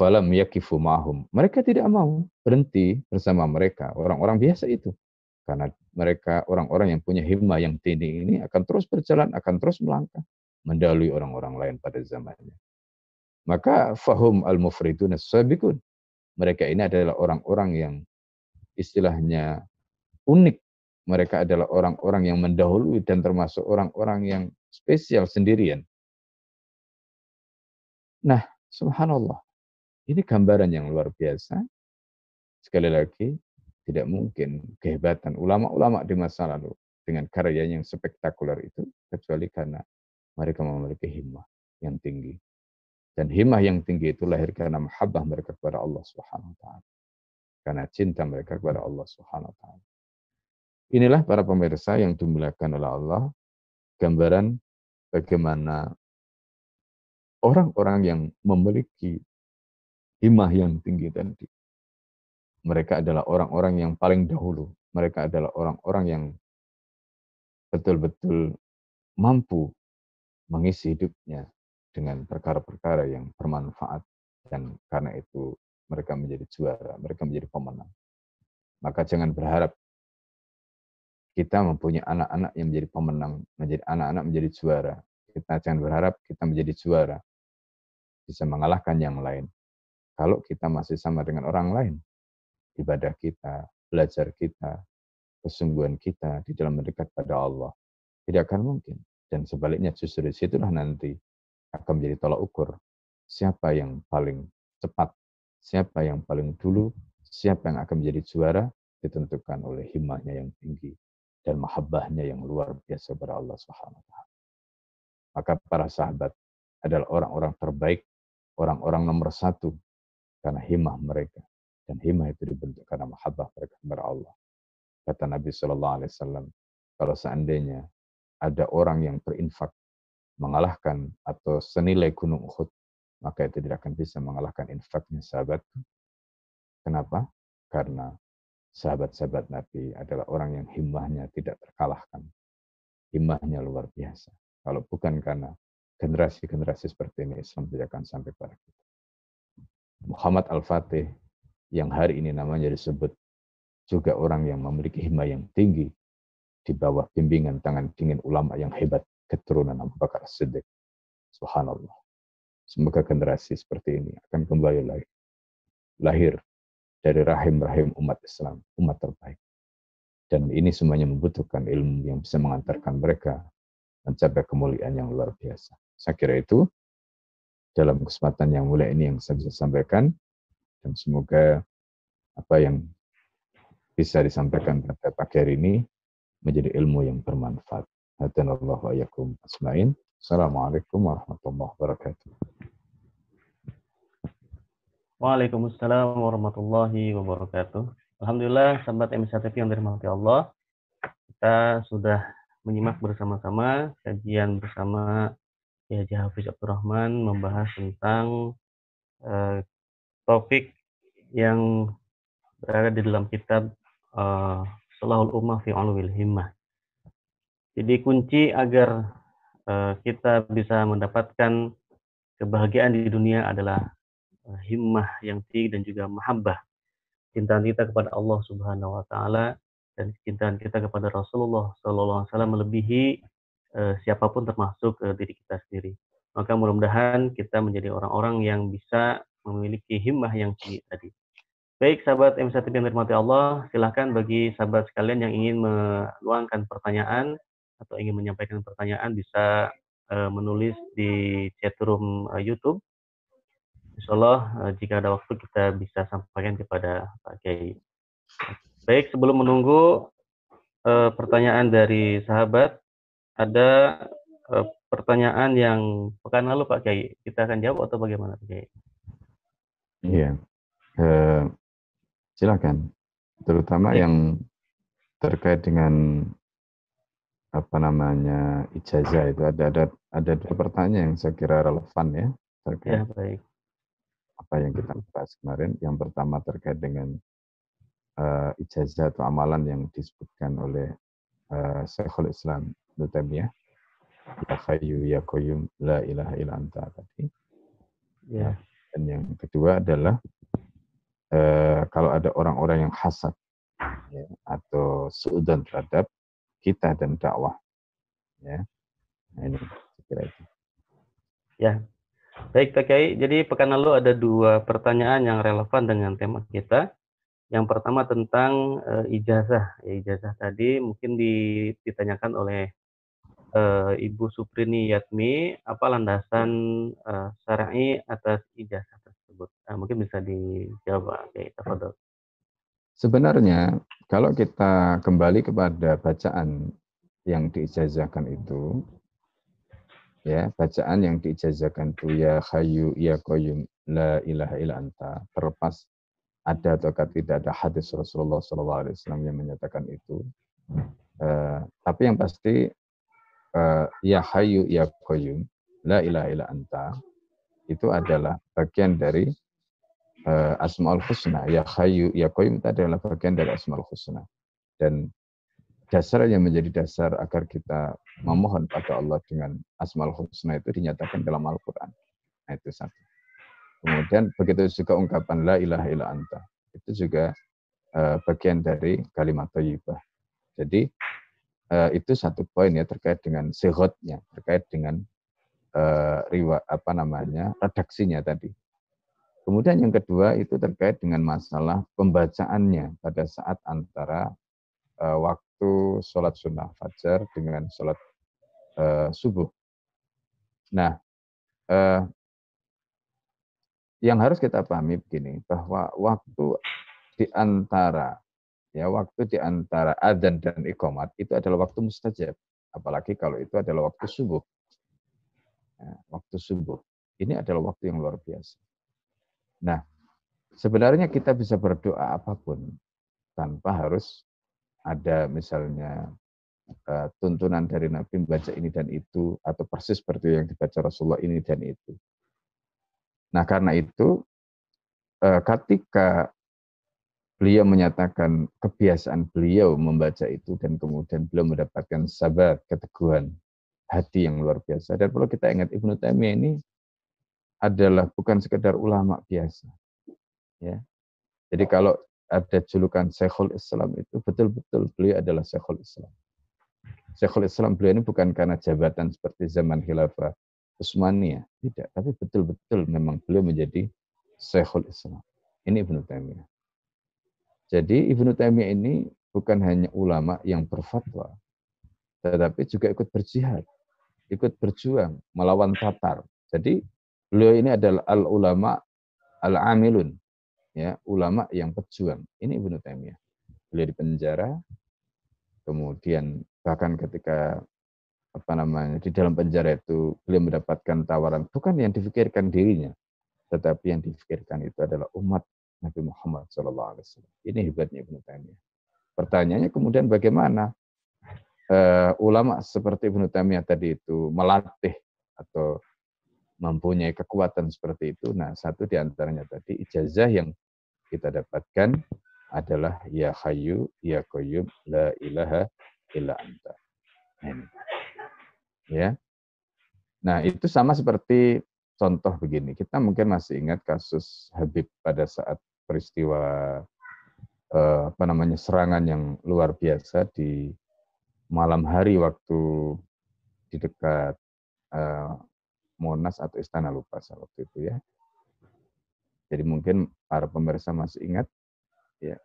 falam yakifu ma'hum. Mereka tidak mau berhenti bersama mereka, orang-orang biasa itu. Karena mereka orang-orang yang punya himmah yang tinggi ini akan terus berjalan, akan terus melangkah, mendalui orang-orang lain pada zamannya. Maka fahum al-mufridun sabiqun. Mereka ini adalah orang-orang yang istilahnya unik. Mereka adalah orang-orang yang mendahului dan termasuk orang-orang yang spesial sendirian. Nah, subhanallah. Ini gambaran yang luar biasa. Sekali lagi, tidak mungkin kehebatan ulama-ulama di masa lalu dengan karya yang spektakuler itu kecuali karena mereka memiliki himmah yang tinggi. Dan himmah yang tinggi itu lahir karena mahabbah mereka kepada Allah Subhanahu wa taala. Karena cinta mereka kepada Allah Subhanahu wa taala. Inilah para pemirsa yang dimuliakan oleh Allah, gambaran bagaimana orang-orang yang memiliki himmah yang tinggi tadi mereka adalah orang-orang yang paling dahulu. Mereka adalah orang-orang yang betul-betul mampu mengisi hidupnya dengan perkara-perkara yang bermanfaat. Dan karena itu mereka menjadi juara, mereka menjadi pemenang. Maka jangan berharap kita mempunyai anak-anak yang menjadi pemenang, menjadi anak-anak menjadi juara. Kita jangan berharap kita menjadi juara, bisa mengalahkan yang lain. Kalau kita masih sama dengan orang lain, ibadah kita, belajar kita, kesungguhan kita di dalam mendekat pada Allah. Tidak akan mungkin. Dan sebaliknya justru di situlah nanti akan menjadi tolak ukur siapa yang paling cepat, siapa yang paling dulu, siapa yang akan menjadi juara ditentukan oleh himmahnya yang tinggi dan mahabbahnya yang luar biasa kepada Allah Subhanahu wa Maka para sahabat adalah orang-orang terbaik, orang-orang nomor satu karena himmah mereka dan himah itu dibentuk karena mahabbah mereka kepada Allah. Kata Nabi Shallallahu Alaihi Wasallam, kalau seandainya ada orang yang berinfak mengalahkan atau senilai gunung Uhud, maka itu tidak akan bisa mengalahkan infaknya sahabat. Kenapa? Karena sahabat-sahabat Nabi adalah orang yang himmahnya tidak terkalahkan. Himmahnya luar biasa. Kalau bukan karena generasi-generasi seperti ini, Islam tidak akan sampai pada kita. Muhammad Al-Fatih yang hari ini namanya disebut juga orang yang memiliki hima yang tinggi di bawah bimbingan tangan dingin ulama yang hebat keturunan Abu Bakar Siddiq. Subhanallah. Semoga generasi seperti ini akan kembali lagi lahir dari rahim-rahim umat Islam, umat terbaik. Dan ini semuanya membutuhkan ilmu yang bisa mengantarkan mereka mencapai kemuliaan yang luar biasa. Saya kira itu dalam kesempatan yang mulia ini yang saya bisa sampaikan. Dan semoga apa yang bisa disampaikan pada pagi hari ini menjadi ilmu yang bermanfaat. Hadanallahu ayakum asma'in. Assalamualaikum warahmatullahi wabarakatuh. Waalaikumsalam warahmatullahi wabarakatuh. Alhamdulillah, sahabat MSATV yang dirahmati Allah, kita sudah menyimak bersama-sama kajian bersama Ya Hafiz Abdurrahman membahas tentang uh, topik yang berada di dalam kitab uh, Salahul Ummah fi Ulumil Himmah. Jadi kunci agar uh, kita bisa mendapatkan kebahagiaan di dunia adalah himmah yang tinggi dan juga mahabbah. Cintaan kita kepada Allah Subhanahu wa taala dan cintaan kita kepada Rasulullah sallallahu alaihi wasallam melebihi uh, siapa pun termasuk uh, diri kita sendiri. Maka mudah-mudahan kita menjadi orang-orang yang bisa memiliki himmah yang tinggi tadi. Baik, sahabat M1 yang dirahmati Allah, silahkan bagi sahabat sekalian yang ingin meluangkan pertanyaan atau ingin menyampaikan pertanyaan bisa menulis di chatroom uh, YouTube. Insya Allah uh, jika ada waktu kita bisa sampaikan kepada Pak Kiai. Baik, sebelum menunggu uh, pertanyaan dari sahabat, ada uh, pertanyaan yang pekan lalu Pak Kiai. Kita akan jawab atau bagaimana Pak Kiai? Iya. Uh, silakan. Terutama ya. yang terkait dengan apa namanya ijazah itu ada ada ada dua pertanyaan yang saya kira relevan ya terkait ya, baik. Apa yang kita bahas kemarin. Yang pertama terkait dengan uh, ijazah atau amalan yang disebutkan oleh uh, Syekhul Islam Nutamiyah ya Hayyu ya Qayyum la ilaha illa anta tadi. Ya. Dan yang kedua adalah eh, kalau ada orang-orang yang hasad ya, atau suudan terhadap kita dan dakwah. Ya. Nah, ini kira itu. Ya. Baik, Pak Kiai. Jadi pekan lalu ada dua pertanyaan yang relevan dengan tema kita. Yang pertama tentang uh, ijazah. Ya, ijazah tadi mungkin ditanyakan oleh uh, Ibu Suprini Yatmi, apa landasan uh, syar'i atas ijazah tersebut? Uh, mungkin bisa dijawab, Kiai. Tafadol. Sebenarnya kalau kita kembali kepada bacaan yang diijazahkan itu, ya bacaan yang diijazahkan itu ya Hayyu ya Qayyum la ilaha illa anta terlepas ada atau tidak ada hadis Rasulullah SAW yang menyatakan itu. Uh, tapi yang pasti uh, ya Hayu ya Qayyum la ilaha illa anta itu adalah bagian dari uh, Asmaul Husna. Ya Hayu ya Qayyum itu adalah bagian dari Asmaul Husna. Dan dasar yang menjadi dasar agar kita memohon pada Allah dengan Asmaul Husna itu dinyatakan dalam Al-Qur'an. Nah, itu satu. Kemudian begitu juga ungkapan la ilaha illa anta. Itu juga uh, bagian dari kalimat thayyibah. Jadi uh, itu satu poin ya terkait dengan sehotnya, terkait dengan uh, riwa apa namanya redaksinya tadi. Kemudian yang kedua itu terkait dengan masalah pembacaannya pada saat antara uh, waktu sholat sunnah fajar dengan sholat uh, subuh. Nah, uh, yang harus kita pahami begini bahwa waktu di antara ya waktu di antara adzan dan iqamat itu adalah waktu mustajab. Apalagi kalau itu adalah waktu subuh. Ya, waktu subuh. Ini adalah waktu yang luar biasa. Nah sebenarnya kita bisa berdoa apa pun tanpa harus ada misalnya uh, tuntunan dari Nabi membaca ini dan itu atau persis seperti yang dibaca Rasulullah ini dan itu Nah karena itu eh, ketika beliau menyatakan kebiasaan beliau membaca itu dan kemudian beliau mendapatkan sabar, keteguhan hati yang luar biasa. Dan perlu kita ingat Ibnu Taimiyah ini adalah bukan sekedar ulama biasa. Ya. Jadi kalau ada julukan Syekhul Islam itu betul-betul beliau adalah Syekhul Islam. Syekhul Islam beliau ini bukan karena jabatan seperti zaman khilafah Utsmaniyah, tidak, tapi betul-betul memang beliau menjadi Syekhul Islam. Ini Ibnu Taimiyah. Jadi Ibnu Taimiyah ini bukan hanya ulama yang berfatwa, tetapi juga ikut berjihad, ikut berjuang melawan Tatar. Jadi beliau ini adalah al ulama al amilun, ya ulama yang pejuang. Ini Ibnu Taimiyah. Beliau di penjara, kemudian bahkan ketika apa namanya di dalam penjara itu beliau mendapatkan tawaran bukan yang difikirkan dirinya, tetapi yang difikirkan itu adalah umat Nabi Muhammad SAW. Ini hebatnya Ibnu Taimiyah. Pertanyaannya kemudian bagaimana uh, ulama seperti Ibnu Taimiyah tadi itu melatih atau mempunyai kekuatan seperti itu. Nah, satu di antaranya tadi ijazah yang kita dapatkan adalah ya hayyu ya qayyum la ilaha illa anta. Nah, ini. Ya. Nah, itu sama seperti contoh begini. Kita mungkin masih ingat kasus Habib pada saat peristiwa eh, apa namanya serangan yang luar biasa di malam hari waktu di dekat eh, Monas atau Istana lupa saya waktu itu ya. Jadi mungkin para pemirsa masih ingat ya.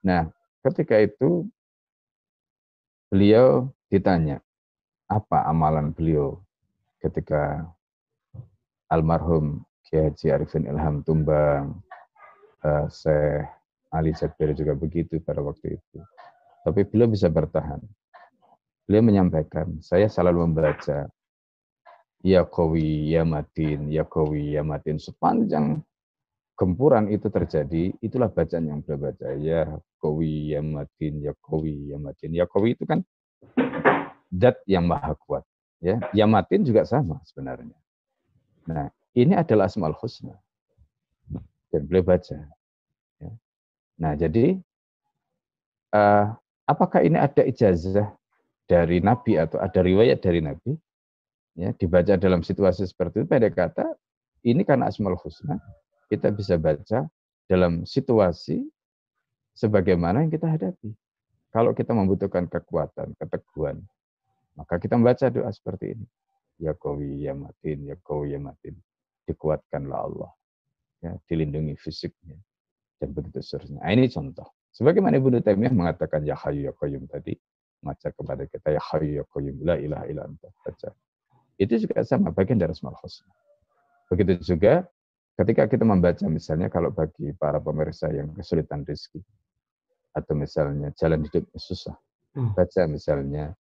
Nah, ketika itu beliau ditanya, apa amalan beliau ketika almarhum Kiai Haji Arifin Ilham tumbang, uh, Syekh Ali Jabir juga begitu pada waktu itu. Tapi beliau bisa bertahan. Beliau menyampaikan, saya selalu membaca Ya Qawi, Ya Matin, Ya Qawi, Ya Matin. Sepanjang gempuran itu terjadi, itulah bacaan yang beliau baca. Ya Qawi, Ya Matin, Ya Qawi, Ya Matin. Ya Qawi itu kan dat yang maha kuat. Ya, Yamatin juga sama sebenarnya. Nah, ini adalah Asmaul Husna. Dan boleh baca. Ya. Nah, jadi uh, apakah ini ada ijazah dari Nabi atau ada riwayat dari Nabi? Ya dibaca dalam situasi seperti itu pada kata ini karena asmaul husna kita bisa baca dalam situasi sebagaimana yang kita hadapi. Kalau kita membutuhkan kekuatan, keteguhan, maka kita membaca doa seperti ini. Ya kawi ya matin, ya kawi ya matin. Dikuatkanlah Allah. Ya, dilindungi fisiknya. Dan begitu seterusnya. Nah, ini contoh. Sebagaimana Ibnu Taimiyah mengatakan ya hayu ya qayyum tadi, baca kepada kita ya hayu ya qayyum la ilaha illa anta baca. Itu juga sama bagian dari Asmaul Husna. Begitu juga ketika kita membaca misalnya kalau bagi para pemirsa yang kesulitan rezeki atau misalnya jalan hidup susah, hmm. baca misalnya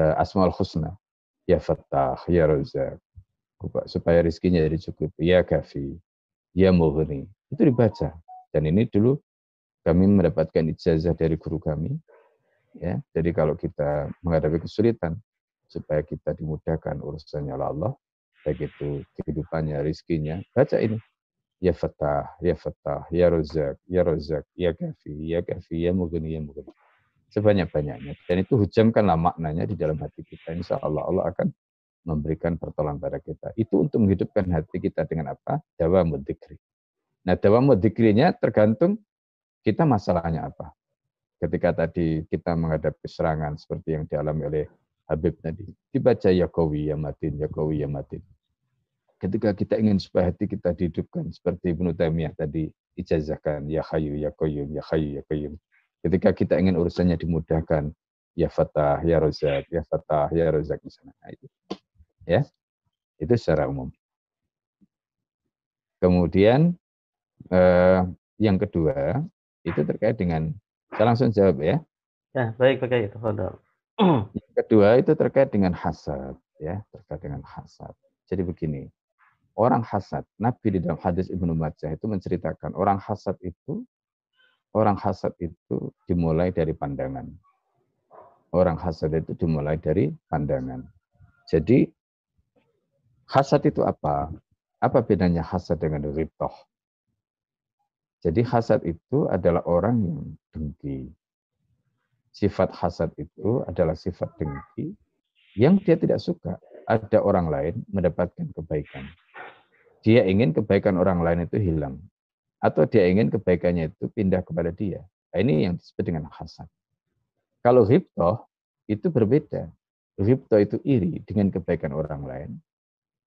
uh, Asmaul Husna, ya Fattah, ya Razak, supaya rezekinya jadi cukup, ya Kafi, ya Mughni. Itu dibaca. Dan ini dulu kami mendapatkan ijazah dari guru kami. Ya, jadi kalau kita menghadapi kesulitan, supaya kita dimudahkan urusannya oleh Allah, baik itu kehidupannya, rizkinya, baca ini. Ya Fatah, Ya Fatah, Ya Rozak, Ya Rozak, Ya Kafi, Ya Kafi, Ya Mugni, Ya Mugni. Sebanyak-banyaknya. Dan itu hujamkanlah maknanya di dalam hati kita. Insya Allah, Allah akan memberikan pertolongan pada kita. Itu untuk menghidupkan hati kita dengan apa? Dawa mudikri. Nah, dawa mudikrinya tergantung kita masalahnya apa? Ketika tadi kita menghadapi serangan seperti yang dialami oleh Habib tadi, dibaca ya kawi ya matin, ya kawi ya matin. Ketika kita ingin supaya hati kita dihidupkan seperti Ibnu Taimiyah tadi ijazahkan ya hayu ya qayyum ya hayu ya qayyum. Ketika kita ingin urusannya dimudahkan ya fatah ya rozak ya fatah ya rozak di sana. Itu. Ya. Itu secara umum. Kemudian eh, yang kedua itu terkait dengan saya langsung jawab ya. Ya, baik pakai itu. Yang kedua itu terkait dengan hasad ya, terkait dengan hasad. Jadi begini, orang hasad, Nabi di dalam hadis Ibnu Majah itu menceritakan orang hasad itu orang hasad itu dimulai dari pandangan. Orang hasad itu dimulai dari pandangan. Jadi hasad itu apa? Apa bedanya hasad dengan ritoh? Jadi hasad itu adalah orang yang dengki. Sifat hasad itu adalah sifat dengki yang dia tidak suka ada orang lain mendapatkan kebaikan. Dia ingin kebaikan orang lain itu hilang. Atau dia ingin kebaikannya itu pindah kepada dia. Nah, ini yang disebut dengan hasad. Kalau riptoh itu berbeda. Riptoh itu iri dengan kebaikan orang lain.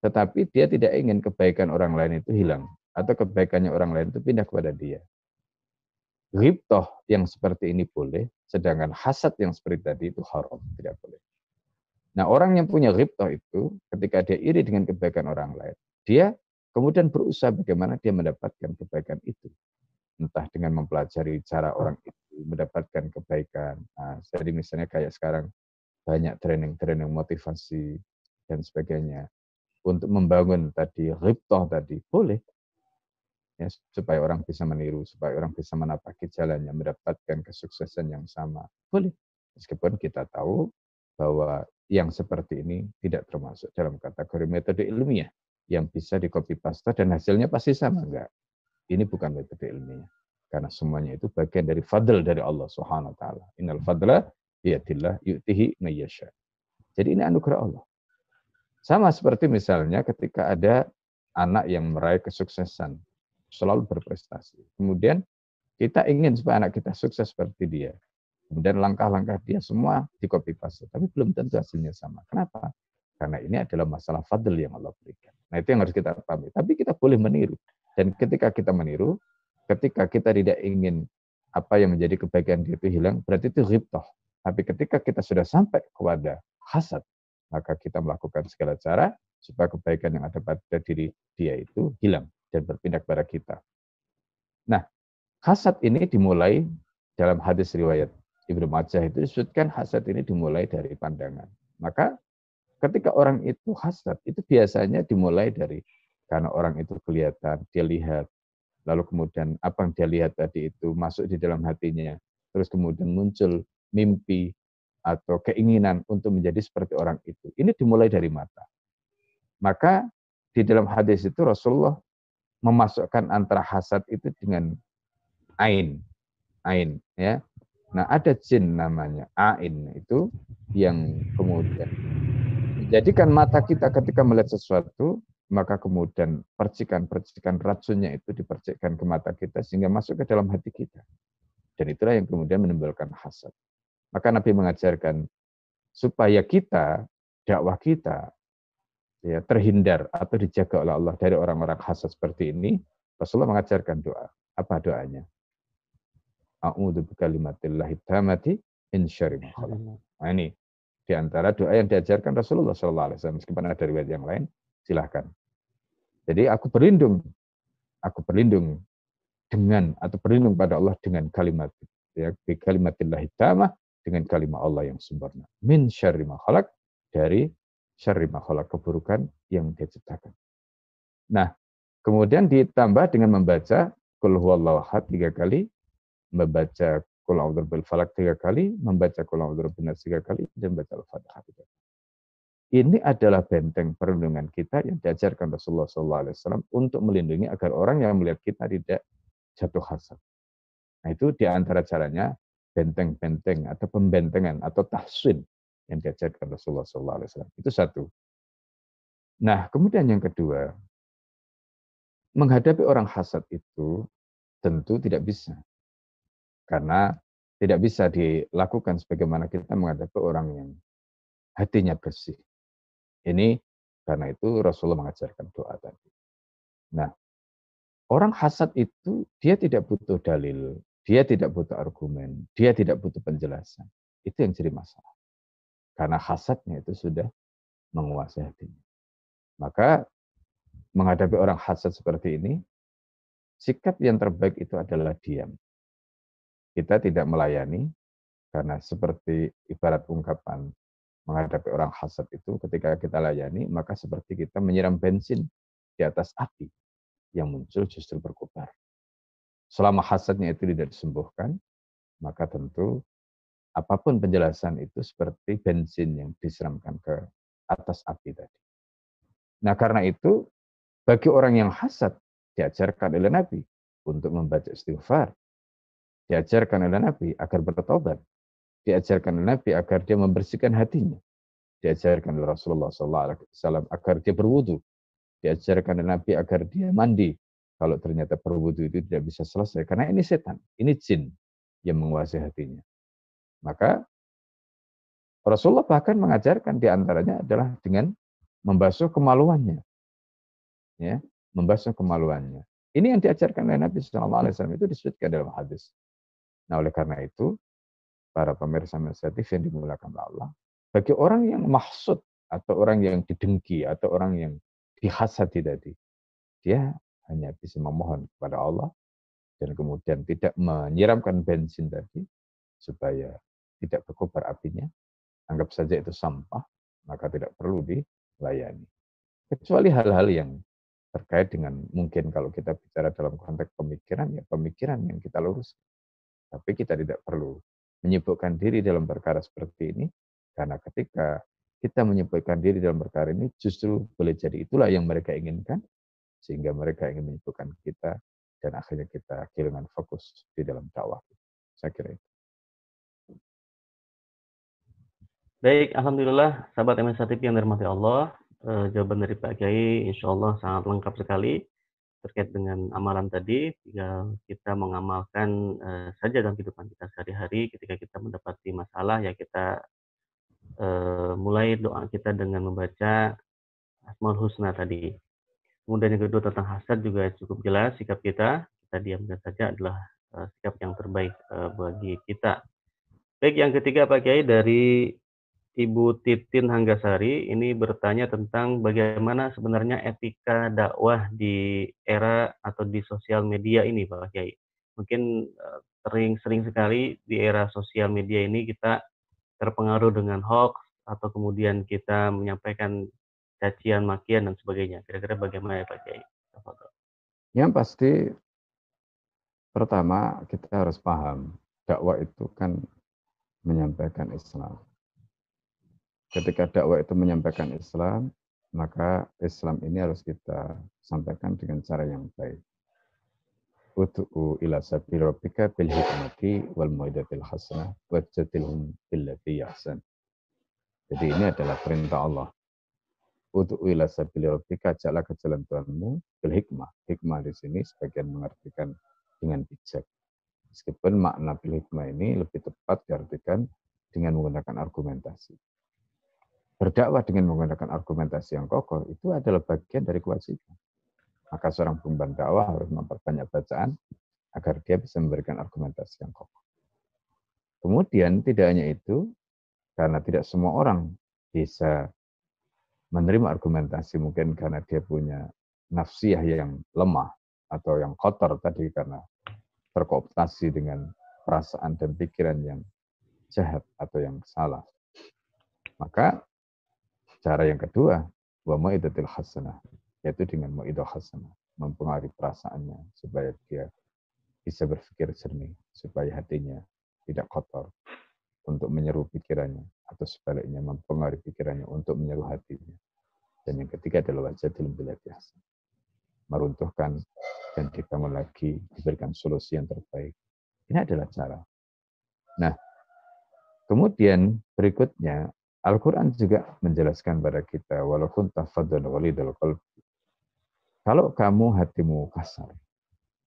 Tetapi dia tidak ingin kebaikan orang lain itu hilang atau kebaikannya orang lain itu pindah kepada dia. Riptoh yang seperti ini boleh, sedangkan hasad yang seperti tadi itu haram, tidak boleh. Nah orang yang punya riptoh itu, ketika dia iri dengan kebaikan orang lain, dia kemudian berusaha bagaimana dia mendapatkan kebaikan itu. Entah dengan mempelajari cara orang itu mendapatkan kebaikan. Nah, jadi misalnya kayak sekarang banyak training-training motivasi dan sebagainya. Untuk membangun tadi riptoh tadi, boleh ya, supaya orang bisa meniru, supaya orang bisa menapaki jalannya, mendapatkan kesuksesan yang sama. Boleh. Meskipun kita tahu bahwa yang seperti ini tidak termasuk dalam kategori metode ilmiah yang bisa di copy paste dan hasilnya pasti sama enggak. Ini bukan metode ilmiah. Karena semuanya itu bagian dari fadl dari Allah Subhanahu wa taala. Innal fadla biyadillah yu'tihi mayyasha. Jadi ini anugerah Allah. Sama seperti misalnya ketika ada anak yang meraih kesuksesan selalu berprestasi. Kemudian kita ingin supaya anak kita sukses seperti dia. Kemudian langkah-langkah dia semua di copy paste, tapi belum tentu hasilnya sama. Kenapa? Karena ini adalah masalah fadl yang Allah berikan. Nah itu yang harus kita pahami. Tapi kita boleh meniru. Dan ketika kita meniru, ketika kita tidak ingin apa yang menjadi kebaikan dia itu hilang, berarti itu riptoh. Tapi ketika kita sudah sampai kepada hasad, maka kita melakukan segala cara supaya kebaikan yang ada pada diri dia itu hilang dan berpindah kepada kita. Nah, hasad ini dimulai dalam hadis riwayat Ibnu Majah itu disebutkan hasad ini dimulai dari pandangan. Maka ketika orang itu hasad, itu biasanya dimulai dari karena orang itu kelihatan, dia lihat, lalu kemudian apa yang dia lihat tadi itu masuk di dalam hatinya, terus kemudian muncul mimpi atau keinginan untuk menjadi seperti orang itu. Ini dimulai dari mata. Maka di dalam hadis itu Rasulullah memasukkan antara hasad itu dengan ain. Ain ya. Nah, ada jin namanya ain itu yang kemudian Jadikan mata kita ketika melihat sesuatu, maka kemudian percikan-percikan racunnya itu dipercikkan ke mata kita sehingga masuk ke dalam hati kita. Dan itulah yang kemudian menimbulkan hasad. Maka Nabi mengajarkan supaya kita, dakwah kita, ya terhindar atau dijaga oleh Allah dari orang-orang hasad seperti ini, Rasulullah mengajarkan doa. Apa doanya? A'udzu bikalimatillahi tamati min syarri ma Nah, ini di antara doa yang diajarkan Rasulullah SAW. Meskipun ada riwayat yang lain, silahkan. Jadi aku berlindung, aku berlindung dengan atau berlindung pada Allah dengan kalimat ya kalimatillah dengan kalimat Allah yang sempurna. Min syarri ma dari syarri ma keburukan yang dia ciptakan. Nah, kemudian ditambah dengan membaca kul huwallahu ahad tiga kali, membaca Kul a'udzu bil falak tiga kali, membaca kul a'udzu nas tiga kali, dan membaca al-fatihah tiga kali. Ini adalah benteng perlindungan kita yang diajarkan Rasulullah SAW untuk melindungi agar orang yang melihat kita tidak jatuh hasad. Nah itu di antara caranya benteng-benteng atau pembentengan atau tahsin yang diajarkan Rasulullah SAW. Itu satu. Nah kemudian yang kedua, menghadapi orang hasad itu tentu tidak bisa. Karena tidak bisa dilakukan sebagaimana kita menghadapi orang yang hatinya bersih. Ini karena itu Rasulullah mengajarkan doa tadi. Nah, orang hasad itu dia tidak butuh dalil, dia tidak butuh argumen, dia tidak butuh penjelasan. Itu yang jadi masalah. Karena hasadnya itu sudah menguasai hatinya. Maka menghadapi orang hasad seperti ini, sikap yang terbaik itu adalah diam kita tidak melayani karena seperti ibarat ungkapan menghadapi orang hasad itu ketika kita layani maka seperti kita menyiram bensin di atas api yang muncul justru berkobar. Selama hasadnya itu tidak disembuhkan, maka tentu apa pun penjelasan itu seperti bensin yang disiramkan ke atas api tadi. Nah karena itu bagi orang yang hasad diajarkan oleh Nabi untuk membaca istighfar, Diajarkan oleh Nabi agar bertobat. Diajarkan oleh Nabi agar dia membersihkan hatinya. Diajarkan oleh Rasulullah SAW agar dia berwudu. Diajarkan oleh Nabi agar dia mandi. Kalau ternyata berwudu itu tidak bisa selesai. Karena ini setan, ini jin yang menguasai hatinya. Maka Rasulullah bahkan mengajarkan di antaranya adalah dengan membasuh kemaluannya. Ya, membasuh kemaluannya. Ini yang diajarkan oleh Nabi SAW itu disebutkan dalam hadis. Nah, oleh karena itu, para pemirsa inisiatif yang dimulakan oleh Allah, bagi orang yang maksud atau orang yang didengki atau orang yang dihasati tadi, dia hanya bisa memohon kepada Allah dan kemudian tidak menyiramkan bensin tadi supaya tidak berkobar apinya. Anggap saja itu sampah, maka tidak perlu dilayani. Kecuali hal-hal yang terkait dengan mungkin kalau kita bicara dalam konteks pemikiran, ya pemikiran yang kita luruskan. Tapi kita tidak perlu menyibukkan diri dalam perkara seperti ini, karena ketika kita menyibukkan diri dalam perkara ini, justru boleh jadi itulah yang mereka inginkan, sehingga mereka ingin menyibukkan kita, dan akhirnya kita kehilangan fokus di dalam dakwah. Saya kira itu. Baik, Alhamdulillah, sahabat MSA TV yang dirahmati Allah, eh, jawaban dari Pak Kiai insya Allah sangat lengkap sekali terkait dengan amalan tadi, tinggal kita mengamalkan uh, saja dalam kehidupan kita sehari-hari. Ketika kita mendapati masalah, ya kita uh, mulai doa kita dengan membaca Asmaul Husna tadi. Kemudian yang kedua tentang hasad juga cukup jelas sikap kita. Kita diamkan saja adalah uh, sikap yang terbaik uh, bagi kita. Baik, yang ketiga Pak Kiai dari Ibu Titin Hanggasari ini bertanya tentang bagaimana sebenarnya etika dakwah di era atau di sosial media ini Pak Kiai. Mungkin sering-sering eh, sekali di era sosial media ini kita terpengaruh dengan hoax atau kemudian kita menyampaikan cacian, makian dan sebagainya. Kira-kira bagaimana ya Pak Kiai? Yang pasti pertama kita harus paham dakwah itu kan menyampaikan Islam ketika dakwah itu menyampaikan Islam, maka Islam ini harus kita sampaikan dengan cara yang baik. Utu'u ila sabil rabbika bil hikmati wal mau'idatil hasanah wajadilhum billati yahsan. Jadi ini adalah perintah Allah. Untuk ila sabili rabbika jalan ke jalan Tuhanmu bil hikmah. Hikmah di sini sebagian mengartikan dengan bijak. Meskipun makna bil hikmah ini lebih tepat diartikan dengan menggunakan argumentasi. Berdakwah dengan menggunakan argumentasi yang kokoh itu adalah bagian dari kewajiban. Maka seorang pemban dakwah harus memperbanyak bacaan agar dia bisa memberikan argumentasi yang kokoh. Kemudian tidak hanya itu, karena tidak semua orang bisa menerima argumentasi mungkin karena dia punya nafsiyah yang lemah atau yang kotor tadi karena terkooptasi dengan perasaan dan pikiran yang jahat atau yang salah. Maka cara yang kedua, wa mu'idatil hasanah, yaitu dengan mu'idah hasanah, mempengaruhi perasaannya supaya dia bisa berpikir jernih, supaya hatinya tidak kotor untuk menyeru pikirannya atau sebaliknya mempengaruhi pikirannya untuk menyeru hatinya. Dan yang ketiga adalah wajah dalam biasa. Meruntuhkan dan dibangun lagi, diberikan solusi yang terbaik. Ini adalah cara. Nah, kemudian berikutnya, Al-Quran juga menjelaskan pada kita, walaupun tafadun walidul qalbi. Kalau kamu hatimu kasar,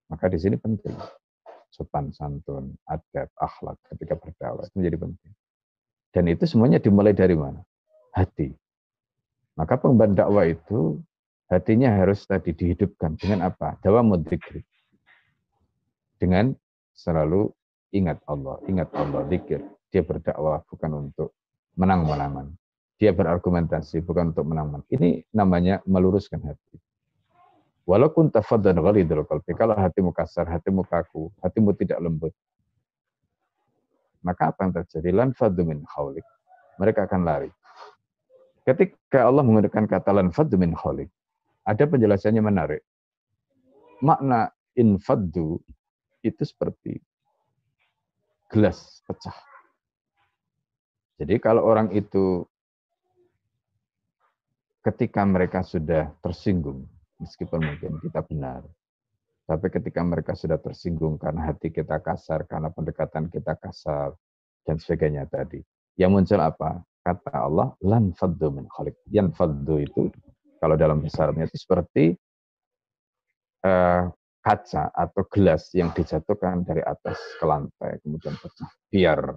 maka di sini penting. Sopan santun, adab, akhlak ketika berdakwah itu menjadi penting. Dan itu semuanya dimulai dari mana? Hati. Maka pengemban dakwah itu hatinya harus tadi dihidupkan dengan apa? Dawa mudikri. Dengan selalu ingat Allah, ingat Allah, zikir. Dia berdakwah bukan untuk menang-menangan. Dia berargumentasi bukan untuk menang-menang. Ini namanya meluruskan hati. Walaupun tafaddan ghalidul qalbi, kalau hatimu kasar, hatimu kaku, hatimu tidak lembut, maka apa yang terjadi? Lan min. Mereka akan lari. Ketika Allah menggunakan kata lan min ada penjelasannya menarik. Makna infaddu itu seperti gelas pecah. Jadi kalau orang itu ketika mereka sudah tersinggung, meskipun mungkin kita benar, tapi ketika mereka sudah tersinggung karena hati kita kasar, karena pendekatan kita kasar, dan sebagainya tadi. Yang muncul apa? Kata Allah, lan faddu min khalik. Yang faddu itu, kalau dalam besarnya itu seperti uh, kaca atau gelas yang dijatuhkan dari atas ke lantai, kemudian pecah. Biar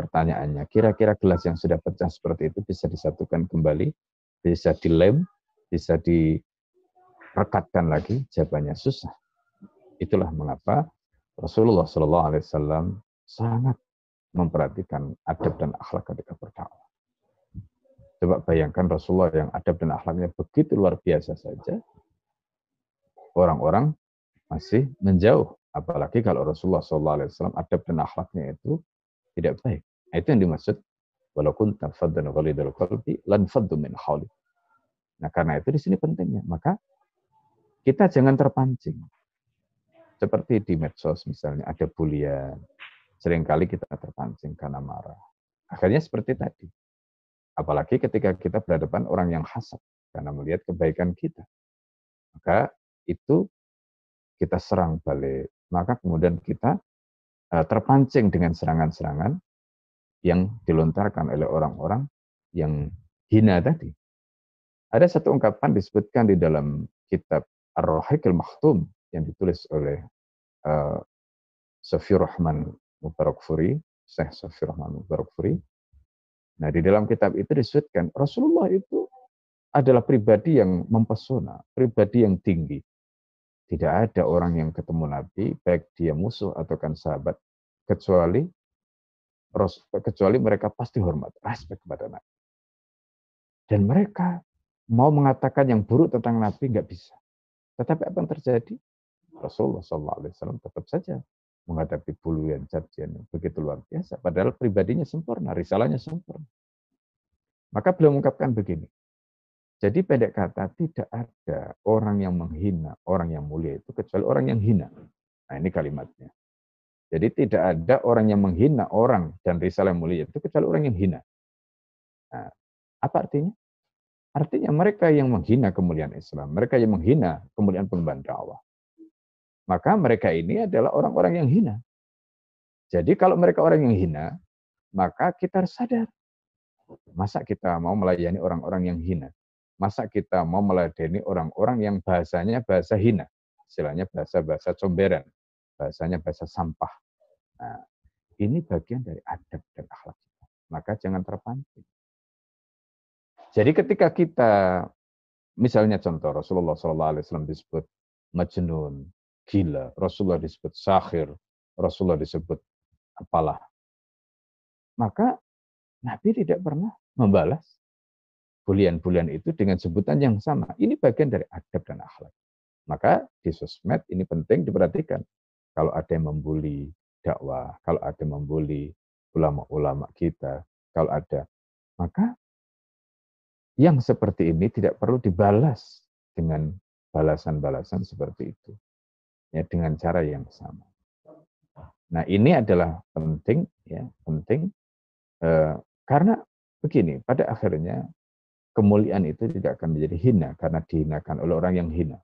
pertanyaannya, kira-kira gelas yang sudah pecah seperti itu bisa disatukan kembali, bisa dilem, bisa direkatkan lagi? Jawabannya susah. Itulah mengapa Rasulullah Shallallahu Alaihi Wasallam sangat memperhatikan adab dan akhlak ketika berdakwah. Coba bayangkan Rasulullah yang adab dan akhlaknya begitu luar biasa saja, orang-orang masih menjauh. Apalagi kalau Rasulullah SAW adab dan akhlaknya itu tidak baik. Nah, itu yang dimaksud walaupun tafaddan ghalidul qalbi lan faddu min hawli. Nah, karena itu di sini pentingnya. Maka kita jangan terpancing. Seperti di medsos misalnya ada bulian. Seringkali kita terpancing karena marah. Akhirnya seperti tadi. Apalagi ketika kita berhadapan orang yang hasad karena melihat kebaikan kita. Maka itu kita serang balik. Maka kemudian kita eh, terpancing dengan serangan-serangan yang dilontarkan oleh orang-orang yang hina tadi. Ada satu ungkapan disebutkan di dalam kitab Ar-Rahiqil Maktum yang ditulis oleh uh, Sofi Rahman Mubarak Furi, Syekh Sofi Rahman Mubarak Furi. Nah, di dalam kitab itu disebutkan Rasulullah itu adalah pribadi yang mempesona, pribadi yang tinggi. Tidak ada orang yang ketemu Nabi, baik dia musuh atau kan sahabat, kecuali kecuali mereka pasti hormat, respect kepada Nabi. Dan mereka mau mengatakan yang buruk tentang Nabi nggak bisa. Tetapi apa yang terjadi? Rasulullah SAW tetap saja menghadapi buluan cacian yang begitu luar biasa. Padahal pribadinya sempurna, risalahnya sempurna. Maka beliau mengungkapkan begini. Jadi pendek kata, tidak ada orang yang menghina orang yang mulia itu kecuali orang yang hina. Nah ini kalimatnya. Jadi tidak ada orang yang menghina orang dan risalah yang mulia itu kecuali orang yang hina. Nah, apa artinya? Artinya mereka yang menghina kemuliaan Islam, mereka yang menghina kemuliaan pengemban dakwah. Maka mereka ini adalah orang-orang yang hina. Jadi kalau mereka orang yang hina, maka kita harus sadar Masa kita mau melayani orang-orang yang hina? Masa kita mau meladeni orang-orang yang bahasanya bahasa hina? Istilahnya bahasa-bahasa comberan, bahasanya bahasa sampah. Nah, ini bagian dari adab dan akhlak kita. Maka jangan terpancing. Jadi ketika kita, misalnya contoh Rasulullah SAW disebut majnun, gila, Rasulullah disebut sahir, Rasulullah disebut apalah. Maka Nabi tidak pernah membalas bulian-bulian itu dengan sebutan yang sama. Ini bagian dari adab dan akhlak. Maka di sosmed ini penting diperhatikan. Kalau ada yang membuli dakwah, kalau ada yang membuli ulama-ulama kita, kalau ada, maka yang seperti ini tidak perlu dibalas dengan balasan-balasan seperti itu. Ya, dengan cara yang sama. Nah, ini adalah penting ya, penting eh, karena begini, pada akhirnya kemuliaan itu tidak akan menjadi hina karena dihinakan oleh orang yang hina.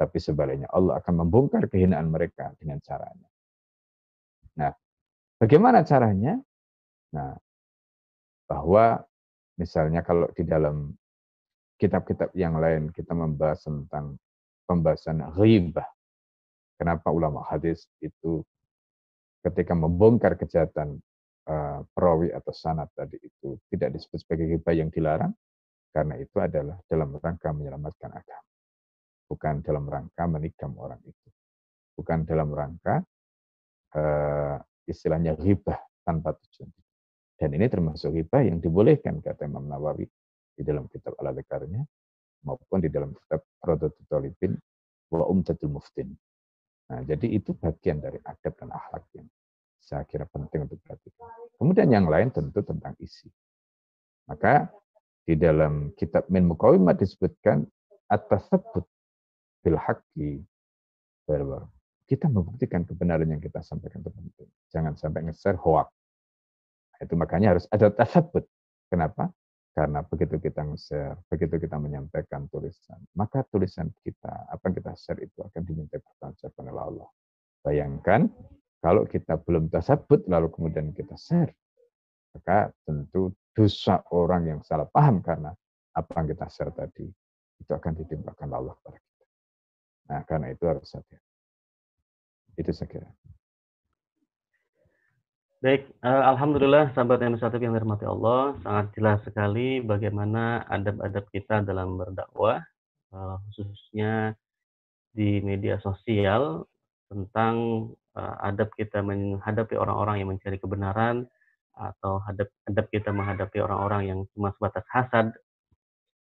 Tapi sebaliknya Allah akan membongkar kehinaan mereka dengan caranya. Nah, bagaimana caranya? Nah, bahwa misalnya kalau di dalam kitab-kitab yang lain kita membahas tentang pembahasan ghibah. Kenapa ulama hadis itu ketika membongkar kejahatan uh, perawi atau sanat tadi itu tidak disebut sebagai ghibah yang dilarang karena itu adalah dalam rangka menyelamatkan agama bukan dalam rangka menikam orang itu bukan dalam rangka uh, istilahnya ghibah tanpa tujuan dan ini termasuk ghibah yang dibolehkan kata Imam Nawawi di dalam kitab al maupun di dalam kitab Rodotul Talibin wa Umdatul Muftin. Nah, jadi itu bagian dari adab dan akhlak yang saya kira penting untuk perhatikan. Kemudian yang lain tentu tentang isi. Maka di dalam kitab Min Muqawimat disebutkan atas sebut bil haqqi kita membuktikan kebenaran yang kita sampaikan itu penting. Jangan sampai nge-share hoax. Nah, itu makanya harus ada tasabut. Kenapa? Karena begitu kita nge-share, begitu kita menyampaikan tulisan, maka tulisan kita, apa yang kita share itu akan diminta pertanggungjawaban oleh Allah. Bayangkan kalau kita belum tersebut lalu kemudian kita share, maka tentu dosa orang yang salah paham karena apa yang kita share tadi itu akan ditimpakan Allah kepada kita. Nah, karena itu harus sadar. Itu saya kira. Baik, uh, Alhamdulillah sahabat yang satu yang dirahmati Allah, sangat jelas sekali bagaimana adab-adab kita dalam berdakwah, uh, khususnya di media sosial tentang uh, adab kita menghadapi orang-orang yang mencari kebenaran atau adab, adab kita menghadapi orang-orang yang cuma sebatas hasad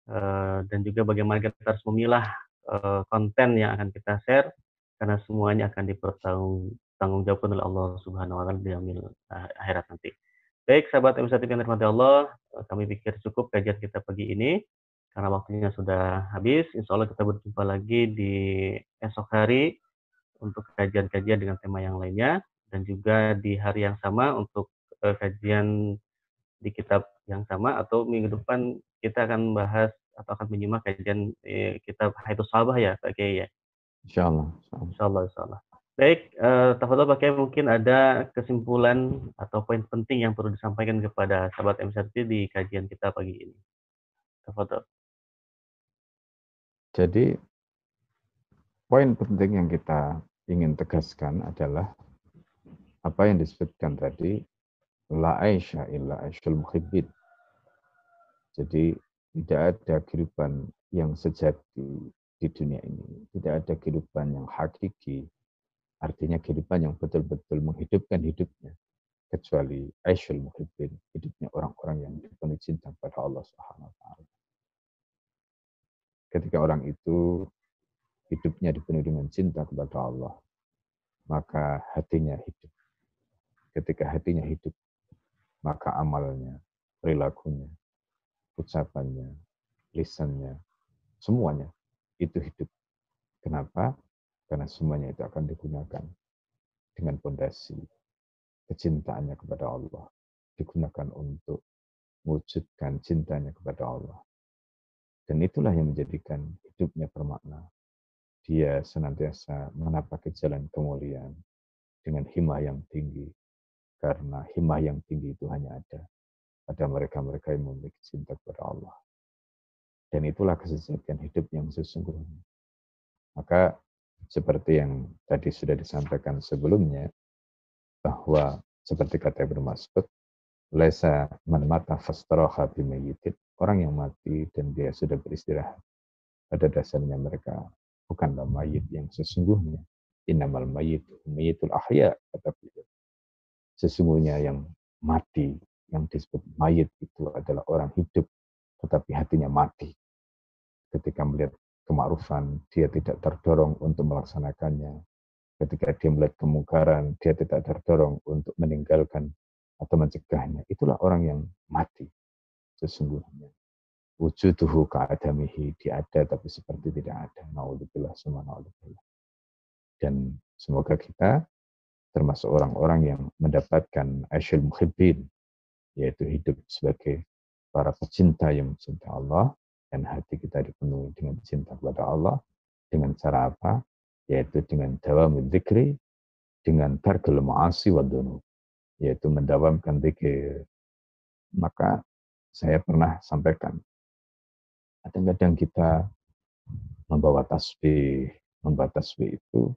uh, dan juga bagaimana kita harus memilah uh, konten yang akan kita share karena semuanya akan dipertanggungjawabkan oleh Allah Subhanahu wa taala di akhirat nanti. Baik, sahabat M1 yang dirahmati Allah, kami pikir cukup kajian kita pagi ini karena waktunya sudah habis. Insya Allah kita berjumpa lagi di esok hari untuk kajian-kajian dengan tema yang lainnya dan juga di hari yang sama untuk kajian di kitab yang sama atau minggu depan kita akan bahas atau akan menyimak kajian eh, kitab Haidus Sabah ya Pak Kiai ya. Insya Allah. Insya Allah. Insya Allah. Baik, uh, Tafadol Pak Kiai mungkin ada kesimpulan atau poin penting yang perlu disampaikan kepada sahabat MSRT di kajian kita pagi ini. Tafadol. Jadi poin penting yang kita ingin tegaskan adalah apa yang disebutkan tadi la aisha illa aishul muhibbin. Jadi tidak ada kehidupan yang sejati di dunia ini. Tidak ada kehidupan yang hakiki, artinya kehidupan yang betul-betul menghidupkan hidupnya. Kecuali aishul muhibbin, hidupnya orang-orang yang dipenuhi cinta kepada Allah Subhanahu wa taala. Ketika orang itu hidupnya dipenuhi dengan cinta kepada Allah, maka hatinya hidup. Ketika hatinya hidup, maka amalnya, perilakunya, ucapannya, lisannya, semuanya itu hidup. Kenapa? Karena semuanya itu akan digunakan dengan fondasi kecintaannya kepada Allah. Digunakan untuk mewujudkan cintanya kepada Allah. Dan itulah yang menjadikan hidupnya bermakna dia senantiasa menapaki jalan kemuliaan dengan himah yang tinggi. Karena himah yang tinggi itu hanya ada pada mereka-mereka yang memiliki cinta kepada Allah. Dan itulah kesejatian hidup yang sesungguhnya. Maka seperti yang tadi sudah disampaikan sebelumnya, bahwa seperti kata Ibnu Mas'ud, Lesa man mata fastaraha bimayyitin. Orang yang mati dan dia sudah beristirahat. Pada dasarnya mereka bukanlah mayit yang sesungguhnya. Innamal mayyit mayyitul ahya, kata. Sesungguhnya yang mati, yang disebut mayit itu adalah orang hidup, tetapi hatinya mati. Ketika melihat kemakrufan, dia tidak terdorong untuk melaksanakannya. Ketika dia melihat kemungkaran, dia tidak terdorong untuk meninggalkan atau mencegahnya. Itulah orang yang mati sesungguhnya. Wujuduhu ka'adamihi, dia ada tapi seperti tidak ada. Na'udzubillah, semua na'udzubillah. Dan semoga kita termasuk orang-orang yang mendapatkan asyul muhibbin, yaitu hidup sebagai para pecinta yang mencinta Allah, dan hati kita dipenuhi dengan cinta kepada Allah, dengan cara apa? Yaitu dengan dawamul dzikri, dengan tarkul ma'asi wa yaitu mendawamkan zikir. Maka saya pernah sampaikan, kadang-kadang kita membawa tasbih, membawa tasbih itu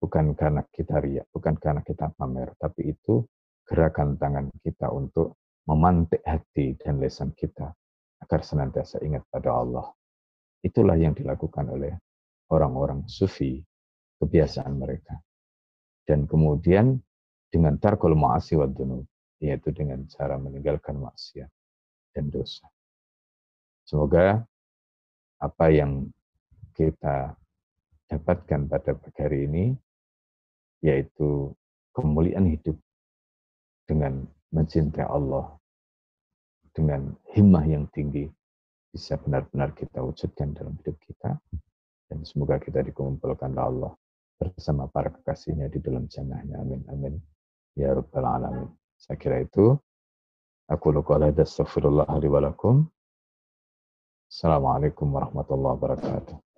bukan karena kita riak, bukan karena kita pamer, tapi itu gerakan tangan kita untuk memantik hati dan lesan kita agar senantiasa ingat pada Allah. Itulah yang dilakukan oleh orang-orang sufi, kebiasaan mereka. Dan kemudian dengan tarkul ma'asi wa yaitu dengan cara meninggalkan maksiat dan dosa. Semoga apa yang kita dapatkan pada pagi hari ini, yaitu kemuliaan hidup dengan mencintai Allah, dengan himmah yang tinggi, bisa benar-benar kita wujudkan dalam hidup kita. Dan semoga kita dikumpulkan oleh Allah bersama para kekasihnya di dalam jannahnya. Amin. Amin. Ya Rabbal Alamin. Saya kira itu. Aku walakum. Assalamualaikum warahmatullahi wabarakatuh.